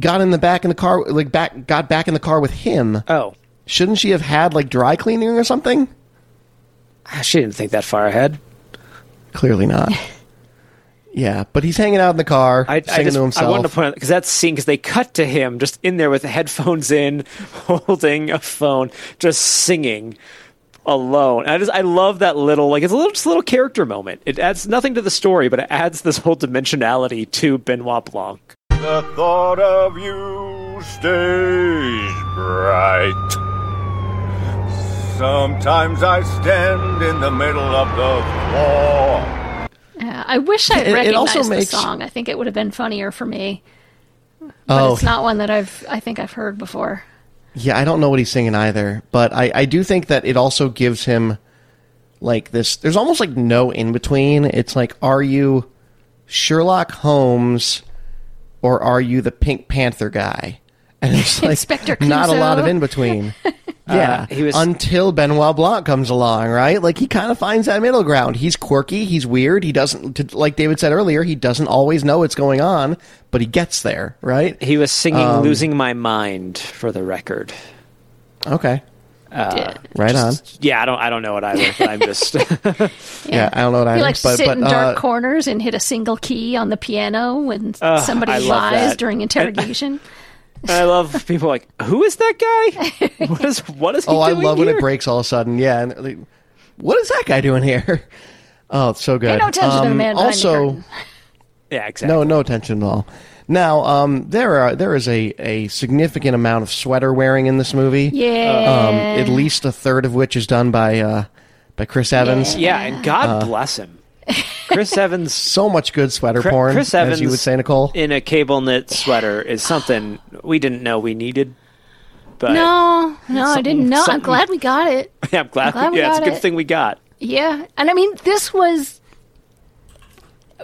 got in the back in the car, like back got back in the car with him. Oh, Shouldn't she have had like dry cleaning or something? Ah, she didn't think that far ahead. Clearly not. yeah, but he's hanging out in the car, I, I singing just to himself. I wanted to point out because that scene because they cut to him just in there with the headphones in, holding a phone, just singing alone. And I just I love that little like it's a little just a little character moment. It adds nothing to the story, but it adds this whole dimensionality to Benoit Blanc. The thought of you stays bright. Sometimes I stand in the middle of the floor. Yeah, I wish I It- it recognized also the song. I think it would have been funnier for me. But oh, it's not one that I've I think I've heard before. Yeah, I don't know what he's singing either, but I, I do think that it also gives him like this. There's almost like no in between. It's like, are you Sherlock Holmes or are you the Pink Panther guy? And it's like Inspector not a lot of in between. Yeah, he was- until Benoit Blanc comes along, right? Like he kind of finds that middle ground. He's quirky, he's weird. He doesn't, to- like David said earlier, he doesn't always know what's going on, but he gets there, right? He was singing Um, "Losing My Mind" for the record. Okay. Yeah. Right on. Yeah, I don't I don't know it either. But I'm just Yeah, I don't know what I He likes to but, sit but, in dark uh, corners and hit a single key on the piano when somebody I love lies that. during interrogation. I love people like who is that guy? What is what is he Oh, I doing love when it breaks all of a sudden. Yeah, and like, what is that guy doing here? Oh, it's so good. Pay no attention to the Um, man behind the also. Yeah, exactly. no, no attention at all. Now, um, there are there is a, a significant amount of sweater wearing in this movie. Yeah. Um, at least a third of which is done by uh, by Chris Evans. Yeah, and God bless him. Chris Evans So much good sweater Chri- porn, Chris Evans as you would say, Nicole. in a cable knit sweater is something we didn't know we needed. But no, no, I didn't know. I'm glad we got it. yeah, I'm glad. glad we yeah, it's a got good it. thing we got. Yeah, and I mean, this was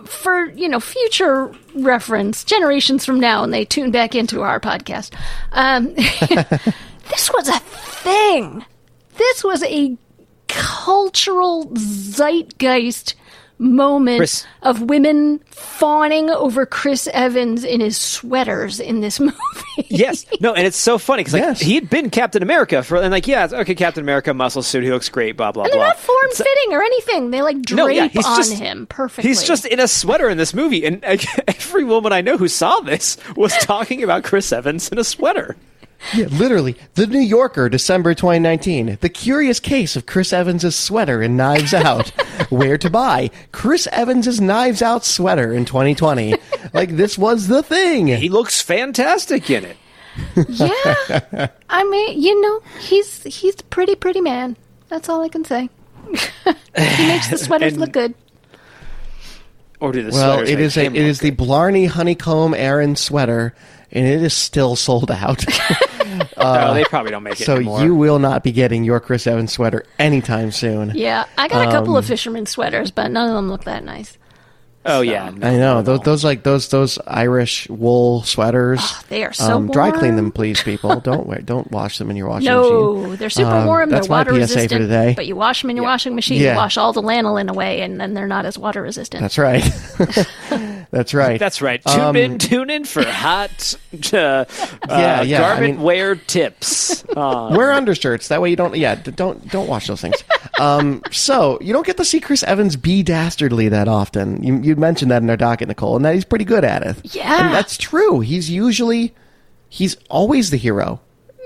for you know future reference generations from now, and they tune back into our podcast. Um, this was a thing. This was a cultural zeitgeist moment Chris- of women fawning over Chris Evans in his sweaters in this movie. Yes, no, and it's so funny because like Yes. he had been Captain America for, and like yeah, it's, okay, Captain America muscle suit, he looks great, blah blah And they're blah. not form fitting or anything. They like drape No, yeah, he's on just- him perfectly. He's just in a sweater in this movie, and like, every woman I know who saw this was talking about Chris Evans in a sweater. Yeah, literally. The New Yorker, December 2019. The curious case of Chris Evans' sweater in Knives Out. Where to buy Chris Evans' Knives Out sweater in 2020. like, this was the thing. He looks fantastic in it. Yeah. I mean, you know, he's he's a pretty pretty man. That's all I can say. he makes the sweaters And- look good. Or do the Well, sweaters it a, him it the Blarney Honeycomb Aran sweater, and it is still sold out. no, they probably don't make it so anymore. you will not be getting your Chris Evans sweater anytime soon. Yeah, I got a couple Um, of fisherman sweaters, but none of them look that nice. oh yeah, no, I know no, those those like those those Irish wool sweaters. They are so um, dry clean them, please, people. don't wear, don't wash them in your washing machine. No, they're super Um, warm. They're that's my water PSA resistant. for today. But you wash them in your washing machine. Yeah. You wash all the lanolin away, and then they're not as water resistant. That's right. That's right. That's right. Tune Um, in, tune in for hot uh, uh, Yeah, yeah, I garment mean- wear tips. Uh, Wear undershirts. That way you don't. Yeah, don't don't wash those things. Um, so you don't get to see Chris Evans be dastardly that often. You you mentioned that in our docket, Nicole, and that he's pretty good at it. Yeah. and that's true. He's usually he's always the hero,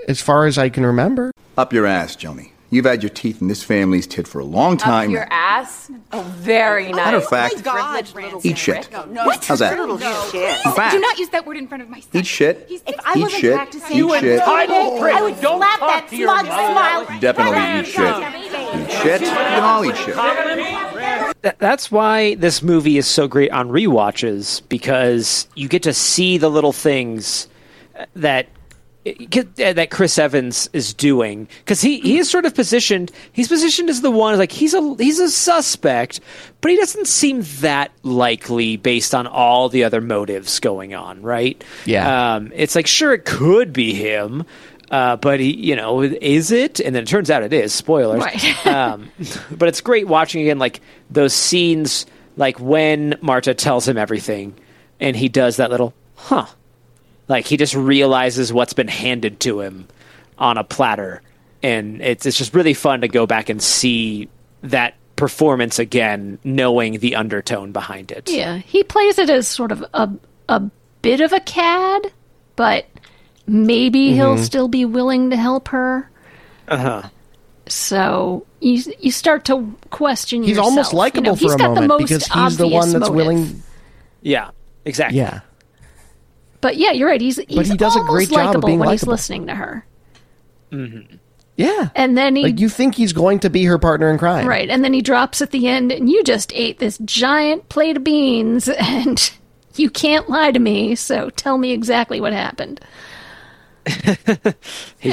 as far as I can remember. Up your ass, Joni. You've had your teeth in this family's tit for a long time. Up your ass? Oh, very nice. Matter of fact, oh God, eat shit. What? How's that? shit. Fact, Do not use that word in front of my son. eat shit. If I Eat wasn't shit. practicing, Eat shit. I would slap that smug smile. Definitely right eat shit. Eat shit. We can all eat shit. That's why this movie is so great on rewatches because you get to see the little things that that Chris Evans is doing because he, he is sort of positioned he's positioned as the one like he's a he's a suspect but he doesn't seem that likely based on all the other motives going on right Yeah. um, it's like sure it could be him uh, but he you know is it and then it turns out it is spoilers Right. um, but it's great watching again like those scenes like when Marta tells him everything and he does that little huh like he just realizes what's been handed to him on a platter and it's it's just really fun to go back and see that performance again knowing the undertone behind it Yeah, he plays it as sort of a a bit of a cad, but maybe he'll Mm-hmm. still be willing to help her. uh-huh So you you start to question. He's yourself. almost You likable know, for he's a got the moment most because he's the one that's motive. willing. yeah exactly Yeah, But yeah, you're right. He's he's he does a great job of likable being when he's listening to her, mm-hmm. yeah. and then he Like you think he's going to be her partner in crime, right, and then he drops at the end, and you just ate this giant plate of beans, and you can't lie to me. So tell me exactly what happened. he's,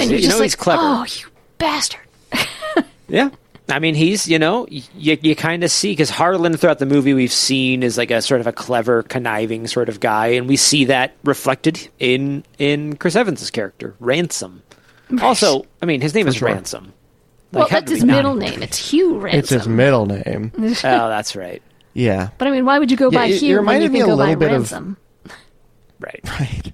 And you're you know like, he's clever oh, you bastard. Yeah. I mean, he's, you know, you, you kind of see, because Harlan throughout the movie we've seen is like a sort of a clever, conniving sort of guy, and we see that reflected in in Chris Evans' character, Ransom. Also, I mean, his name is sure. Ransom. Well, Like, how that's his we not- middle name. It's Hugh Ransom. It's his middle name. Oh, that's right. Yeah. But I mean, why would you go Yeah, by it- it Hugh when reminded you me a little bit of- Ransom? Right. Right.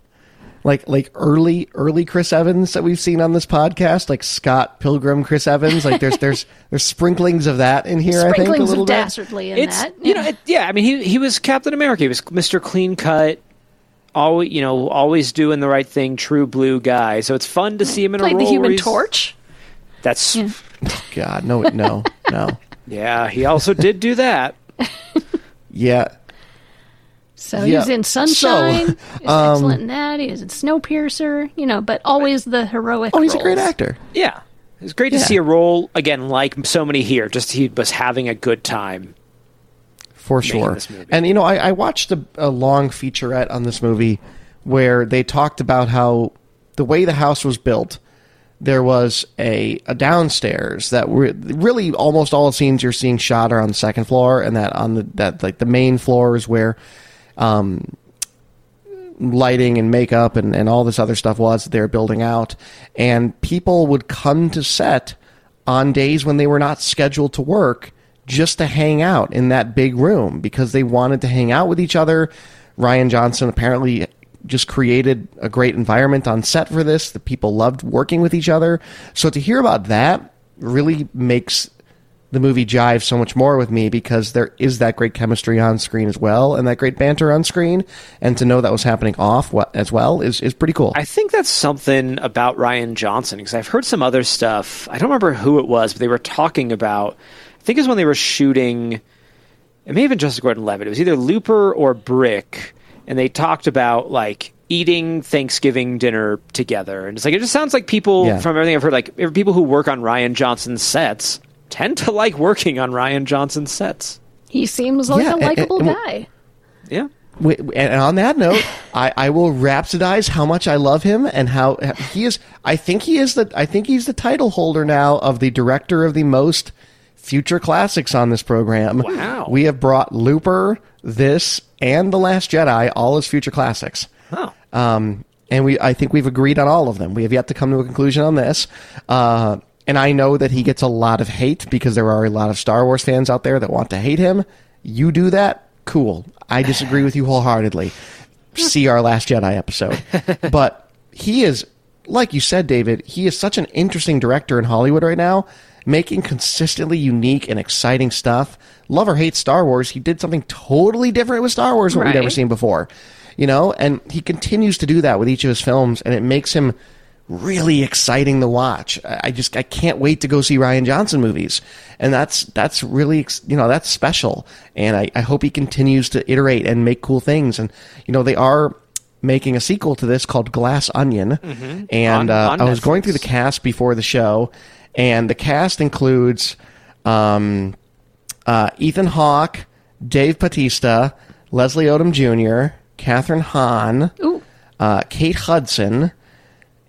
Like like early early Chris Evans that we've seen on this podcast, like Scott Pilgrim Chris Evans. Like there's there's there's sprinklings of that in here. I think a Sprinklings little of bit. dastardly in it's that. you know it, yeah. I mean he he was Captain America. He was Mister Clean Cut. Always you know always doing the right thing. True blue guy. So it's fun to see him in a Played role the Human Torch. That's Yeah. God, no, no, no. yeah. He also did do that. Yeah, So Yeah. he's in So, Sunshine. he's um, excellent in that. He was in Snowpiercer. You know, but always the heroic. Oh, he's a great actor. Yeah. It's great to Yeah. see a role again, like so many here. Just he was having a good time. for sure. And you know, I, I watched a, a long featurette on this movie where they talked about how the way the house was built. There was a, a downstairs that were really almost all the scenes you're seeing shot are on the second floor, and that on the that like the main floor is where um, lighting and makeup and, and all this other stuff was that they were building out. And people would come to set on days when they were not scheduled to work just to hang out in that big room because they wanted to hang out with each other. Rian Johnson apparently just created a great environment on set for this. The people loved working with each other. So to hear about that really makes the movie jive so much more with me because there is that great chemistry on screen as well and that great banter on screen and to know that was happening off as well is, is pretty cool I think that's something about Rian Johnson because I've heard some other stuff. I don't remember who it was, but they were talking about. I think it was when they were shooting. It may have been Joseph Gordon-Levitt. It was either Looper or Brick, and they talked about like eating Thanksgiving dinner together. And it's like it just sounds like people Yeah. from everything I've heard, like people who work on Rian Johnson's sets tend to like working on Rian Johnson's sets. He seems like Yeah, a likable guy. Yeah. And on that note I, I will rhapsodize how much i love him and how he is i think he is the i think he's the title holder now of the director of the most future classics on this program Wow. we have brought looper this and the last jedi all as future classics Oh. Um, and we, I think we've agreed on all of them. We have yet to come to a conclusion on this. Uh, and I know that he gets a lot of hate because there are a lot of Star Wars fans out there that want to hate him. You do that, cool. I disagree with you wholeheartedly. See our Last Jedi episode. But he is, like you said, David, he is such an interesting director in Hollywood right now, making consistently unique and exciting stuff. Love or hate Star Wars, he did something totally different with Star Wars what we've never seen before. You know, and he continues to do that with each of his films, and it makes him really exciting to watch. I just I can't wait to go see Rian Johnson movies, and that's that's really you know that's special. And I, I hope he continues to iterate and make cool things. And you know they are making a sequel to this called Glass Onion, and On- uh, on I was going through the cast before the show, and the cast includes um, uh, Ethan Hawke, Dave Bautista, Leslie Odom Jr., Kathryn Hahn, uh, Kate Hudson,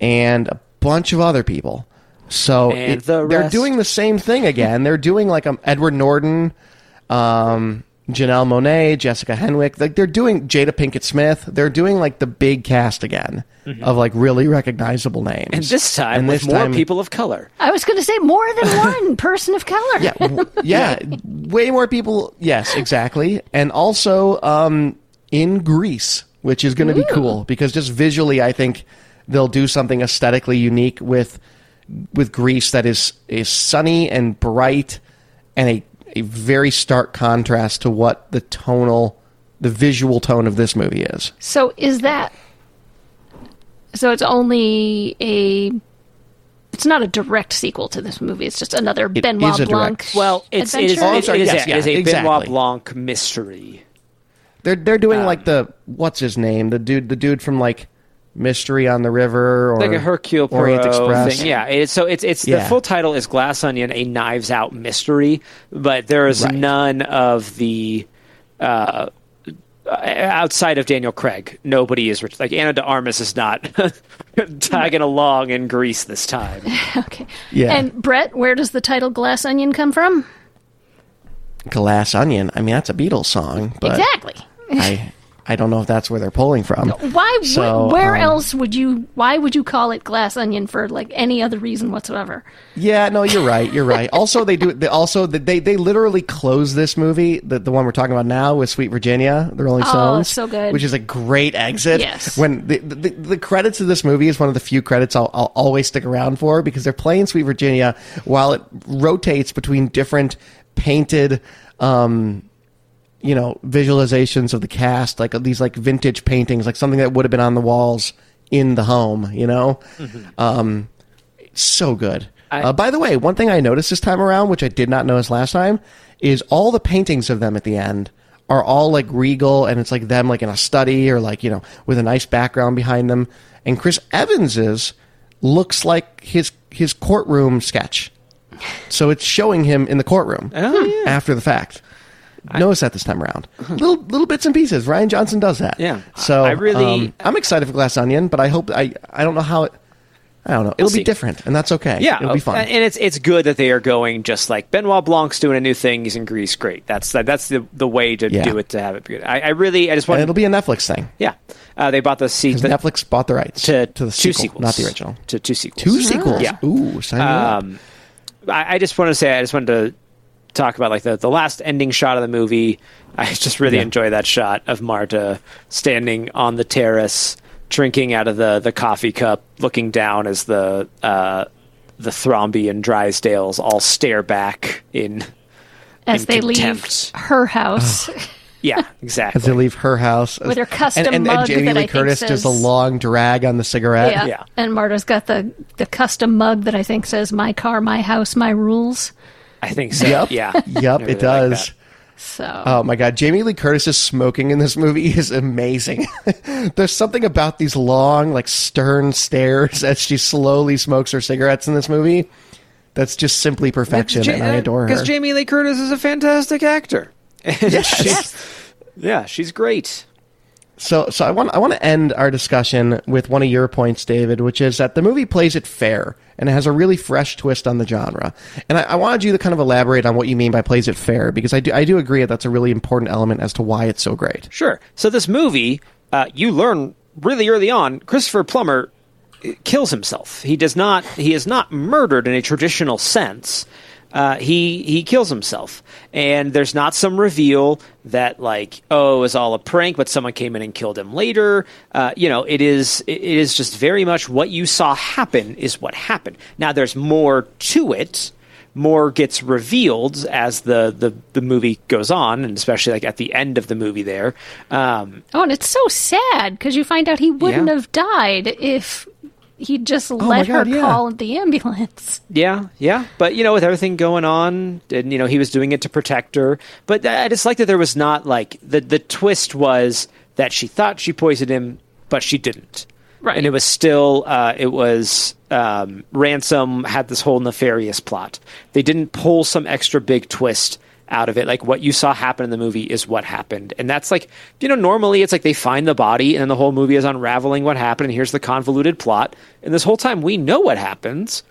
and a bunch of other people. So it- the they're doing the same thing again. they're doing like um, Edward Norton, um, Janelle Monáe, Jessica Henwick. Like they're doing Jada Pinkett Smith. They're doing like the big cast again of like really recognizable names. Mm-hmm. And this time And with this more time- people of color. I was going to say more than one person of color. yeah, w- yeah, way more people. Yes, exactly, and also um, in Greece, which is going to be cool because just visually, I think they'll do something aesthetically unique with with Greece that is is sunny and bright, and a a very stark contrast to what the tonal, the visual tone of this movie is. So is that? So it's only a. It's not a direct sequel to this movie. It's just another It Benoit is a Blanc. direct- Well, it's it is. Oh, it sorry, is yes, a, yeah, it is a exactly. Benoit Blanc mystery. They're they're doing Um, like the what's his name, the dude, the dude from like Mystery on the River or like a Hercule Orient Poirot Express. thing. Yeah, it's, so it's it's the full title is Glass Onion: A Knives Out Mystery, but there is Right. none of the uh, outside of Daniel Craig. Nobody is rich. Like Ana de Armas is not tagging along in Greece this time. okay. Yeah. And Brett, where does the title Glass Onion come from? Glass Onion. I mean, that's a Beatles song, but exactly. I I don't know if that's where they're pulling from. Why? wh- So, where um, else would you? Why would you call it glass onion for like any other reason whatsoever? Yeah, no, you're right. You're right. Also, they do. They also they they literally close this movie, the the one we're talking about now, with Sweet Virginia, the Rolling Oh, Stones, so good. which is a great exit. Yes. When the, the the credits of this movie is one of the few credits I'll, I'll always stick around for because they're playing Sweet Virginia while it rotates between different painted. um you know visualizations of the cast like these like vintage paintings like something that would have been on the walls in the home you know um so good. I- uh, by the way, one thing I noticed this time around, which I did not notice last time, is all the paintings of them at the end are all like regal, and it's like them like in a study or like you know with a nice background behind them. And Chris Evans's looks like his his courtroom sketch, so it's showing him in the courtroom after the fact. Notice that this time around, little little bits and pieces. Rian Johnson does that. Yeah. So I really- um, I'm excited for Glass Onion, but I hope I I don't know how it. I don't know. It'll be see. different, and that's okay. Yeah, it'll be fun. and it's it's good that they are going just like Benoit Blanc's doing a new thing. He's in Greece, great. That's that's the the way to Yeah. do it to have it be good. I, I really I just want and it'll be a Netflix thing yeah. Uh, they bought the because Netflix bought the rights to, to the two sequel, sequels, not the original. to two sequels. Two sequels. Yeah. Ooh, sign me up. Um, I, I just want to say I just wanted to talk about like the the last ending shot of the movie. I just really Yeah. enjoy that shot of Marta standing on the terrace, drinking out of the the coffee cup, looking down as the uh, the Thrombey and Drysdales all stare back in. As in they contempt. leave her house. Yeah, exactly. As they leave her house With her custom and, and, mug and Jamie that Lee I think Curtis does a long drag on the cigarette. yeah. Yeah. And Marta's got the the custom mug that I think says "My car, my house, my rules." I think so. Yep. Yeah. Yep, really it does. that. So Oh my god, Jamie Lee Curtis's smoking in this movie is amazing. There's something about these long, like stern stares as she slowly smokes her cigarettes in this movie that's just simply perfection, and I adore uh, her. Because Jamie Lee Curtis is a fantastic actor. yes. Yeah, she's great. So, so I want I want to end our discussion with one of your points, David, which is that the movie plays it fair and it has a really fresh twist on the genre. And I, I wanted you to kind of elaborate on what you mean by plays it fair, because I do I do agree that that's a really important element as to why it's so great. Sure. So this movie, uh, you learn really early on, Christopher Plummer kills himself. He does not. He is not murdered in a traditional sense. Uh, he he kills himself, and there's not some reveal that like oh it was all a prank, but someone came in and killed him later. Uh, you know, it is it is just very much what you saw happen is what happened. Now there's more to it more gets revealed as the, the, the movie goes on, and especially like at the end of the movie there. Um, Oh, and it's so sad because you find out he wouldn't Yeah. have died if he'd just my let her yeah. call the ambulance. yeah, yeah, but you know, with everything going on, and you know, he was doing it to protect her. But I just like that there was not like the the twist was that she thought she poisoned him, but she didn't. Right. And it was still, uh, it was um, Ransom had this whole nefarious plot. They didn't pull some extra big twist out of it. Like what you saw happen in the movie is what happened. And that's like, you know, normally it's like they find the body and then the whole movie is unraveling what happened. And here's the convoluted plot. And this whole time we know what happens,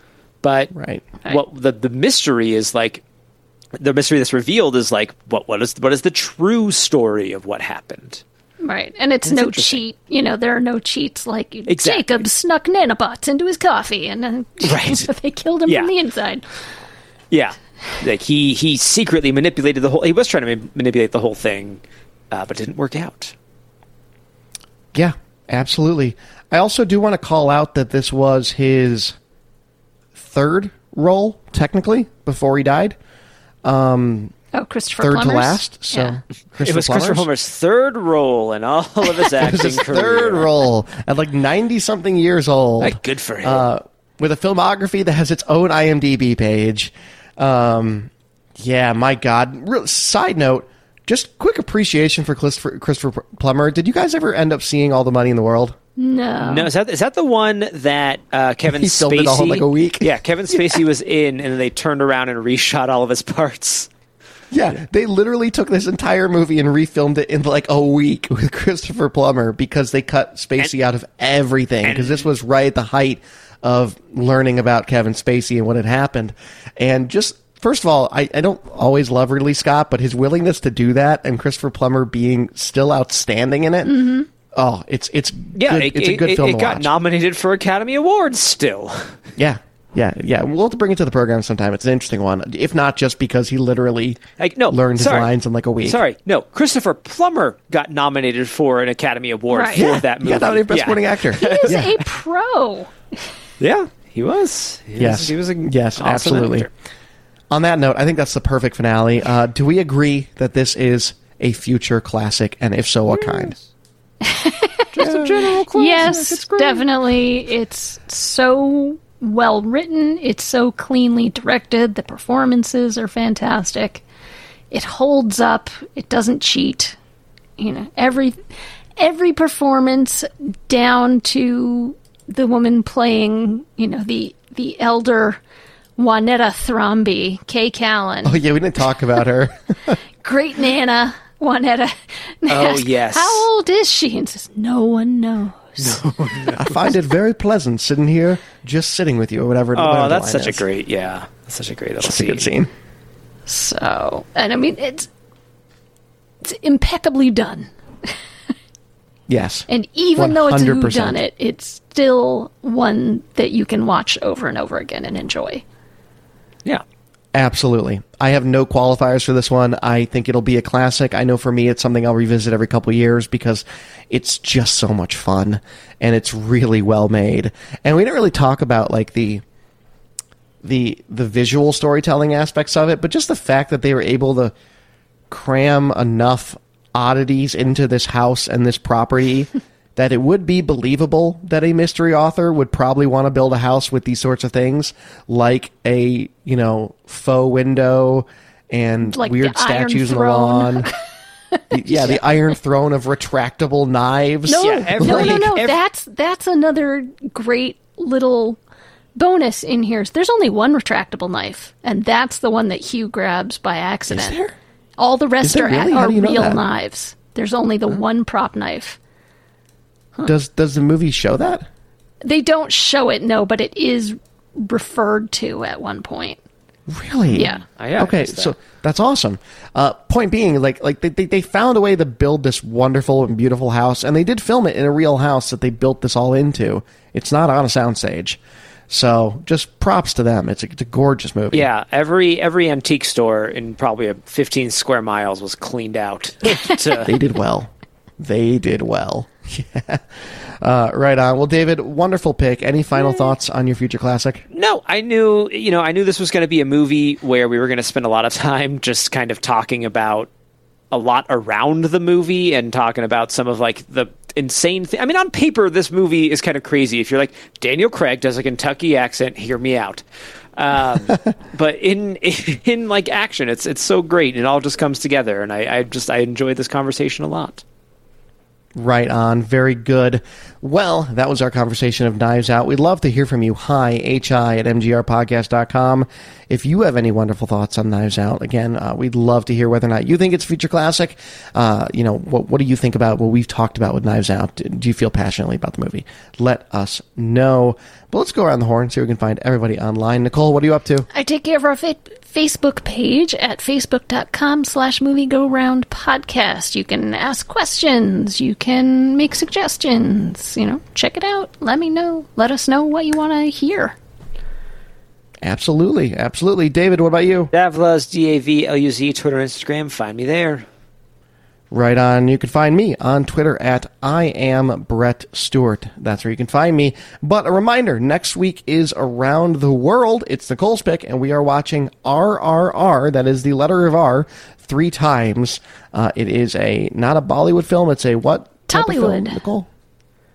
but Right. what the, the mystery is like, the mystery that's revealed is like, what, what is, what is the true story of what happened? Right. And it's It's no cheat. You know, there are no cheats like Exactly. Jacob snuck nanobots into his coffee and then Right. they killed him Yeah. from the inside. Yeah, like he he secretly manipulated the whole. He was trying to ma- manipulate the whole thing, uh, but it didn't work out. Yeah, absolutely. I also do want to call out that this was his third role, technically, before he died. Um, Oh, Christopher third Plummer's? to last. So Yeah. Christopher it was Christopher Plummer's. Homer's third role in all of his It acting was his career. third role at like ninety something years old. Like, good for him. Uh, with a filmography that has its own IMDb page. Um, yeah, my God. Real, side note, just quick appreciation for Christopher, Christopher Plummer. Did you guys ever end up seeing All the Money in the World? No. no, is that is that the one that uh, Kevin He Spacey filmed it all in, like, a week. Yeah, Kevin Spacey was in, and then they turned around and reshot all of his parts. Yeah, they literally took this entire movie and refilmed it in like a week with Christopher Plummer because they cut Spacey out of everything because this was right at the height of learning about Kevin Spacey and what had happened. And just first of all, I, I don't always love Ridley Scott, but his willingness to do that and Christopher Plummer being still outstanding in it. Mm-hmm. Oh, it's it's Yeah, good, it, it's a good it- film it to got watch. nominated for Academy Awards still. yeah, yeah, yeah. We'll have to bring it to the program sometime. It's an interesting one, if not just because he literally Like no, learned sorry. his lines in like a week. Sorry, no. Christopher Plummer got nominated for an Academy Award Right. for Yeah, that movie. Yeah, that was a best Yeah. supporting actor. He is yeah. a pro. Yeah, he was. He Yes. was, he was a yes, awesome absolutely. actor. On that note, I think that's the perfect finale. Uh, do we agree that this is a future classic, and if so, what kind? Just a general classic. Yes, It's great. definitely. It's so well written. It's so cleanly directed. The performances are fantastic. It holds up. It doesn't cheat. You know, every every performance down to the woman playing, you know, the the elder Wanetta Thrombey, K Callan. Oh yeah, we didn't talk about her. Great Nana, Wanetta. Oh, yes. How old is she? And says, No one knows. no I find it very pleasant sitting here, just sitting with you, or whatever. whatever Oh, the that's line such a great. Yeah, that's such a great little That's a scene. good scene. So, and I mean, it's it's impeccably done. Yes, And even though it's 100%. whodunit, it's still one that you can watch over and over again and enjoy. Yeah. Absolutely. I have no qualifiers for this one. I think it'll be a classic. I know for me it's something I'll revisit every couple years because it's just so much fun and it's really well made. And we didn't really talk about like the the the visual storytelling aspects of it, but just the fact that they were able to cram enough oddities into this house and this property that it would be believable that a mystery author would probably want to build a house with these sorts of things like a you know faux window and Like weird the statues in the lawn The- yeah the iron throne of retractable knives No, Yeah, every- no, no, no. every- that's that's another great little bonus in here. There's only one retractable knife, and that's the one that Hugh grabs by accident. There? All the rest are, really? Are do you know real that? knives. There's only the one prop knife. does does the movie show that They don't show it, no, but it is referred to at one point. Really? Yeah. Oh, yeah, okay, that. so that's awesome. Uh, point being, like, like they, they they found a way to build this wonderful and beautiful house, and they did film it in a real house that they built this all into. It's not on a soundstage, so just props to them. It's a, it's a gorgeous movie. Yeah, every every antique store in probably a 15 square miles was cleaned out. to, they did well. They did well. Yeah. Uh, right on. Well, David, wonderful pick. Any final thoughts on your future classic? no, I knew you know I knew this was going to be a movie where we were going to spend a lot of time just kind of talking about a lot around the movie and talking about some of like the insane thing. I mean, on paper, this movie is kind of crazy. If you're like Daniel Craig does a Kentucky accent, hear me out. Um, but in in like action, it's it's so great. and It all just comes together, and I, I just I enjoyed this conversation a lot. Right on. Very good. Well, that was our conversation of Knives Out. We'd love to hear from you. Hi, hi at mgrpodcast.com. If you have any wonderful thoughts on Knives Out, again, uh, we'd love to hear whether or not you think it's a future classic. Uh, you know, what, what do you think about what we've talked about with Knives Out? Do you feel passionately about the movie? Let us know. But let's go around the horn, see if we can find everybody online. Nicole, what are you up to? I take care of our fa- Facebook page at facebook.com slash movie go round podcast. You can ask questions. You can make suggestions. You know, check it out. Let me know. Let us know what you want to hear. Absolutely. Absolutely. David, what about you? Davluz, D A V L U Z, Twitter, Instagram. Find me there. Right on. You can find me on Twitter at I am Brett Stewart. That's where you can find me. But a reminder, next week is Around the World. It's the Cole's pick, and we are watching RRR. That is the letter of R three times. Uh, it is a not a Bollywood film. It's a what? type Tollywood. Nicole.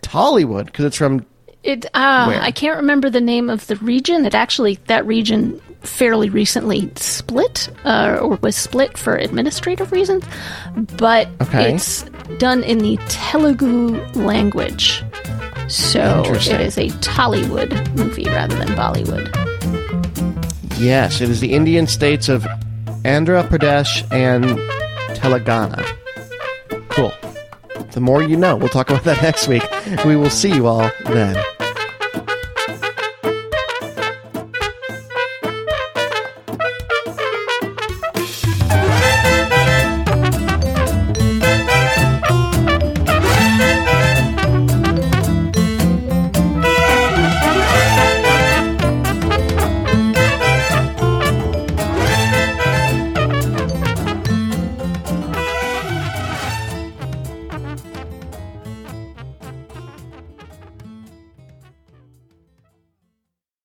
Tollywood, because it's from It. Uh, Where? I can't remember the name of the region. It actually that region fairly recently split uh, or was split for administrative reasons, but Okay. it's done in the Telugu language. So it is a Tollywood movie rather than Bollywood. yes, it is the Indian states of Andhra Pradesh and Telangana. Cool. The more you know. We'll talk about that next week. We will see you all then.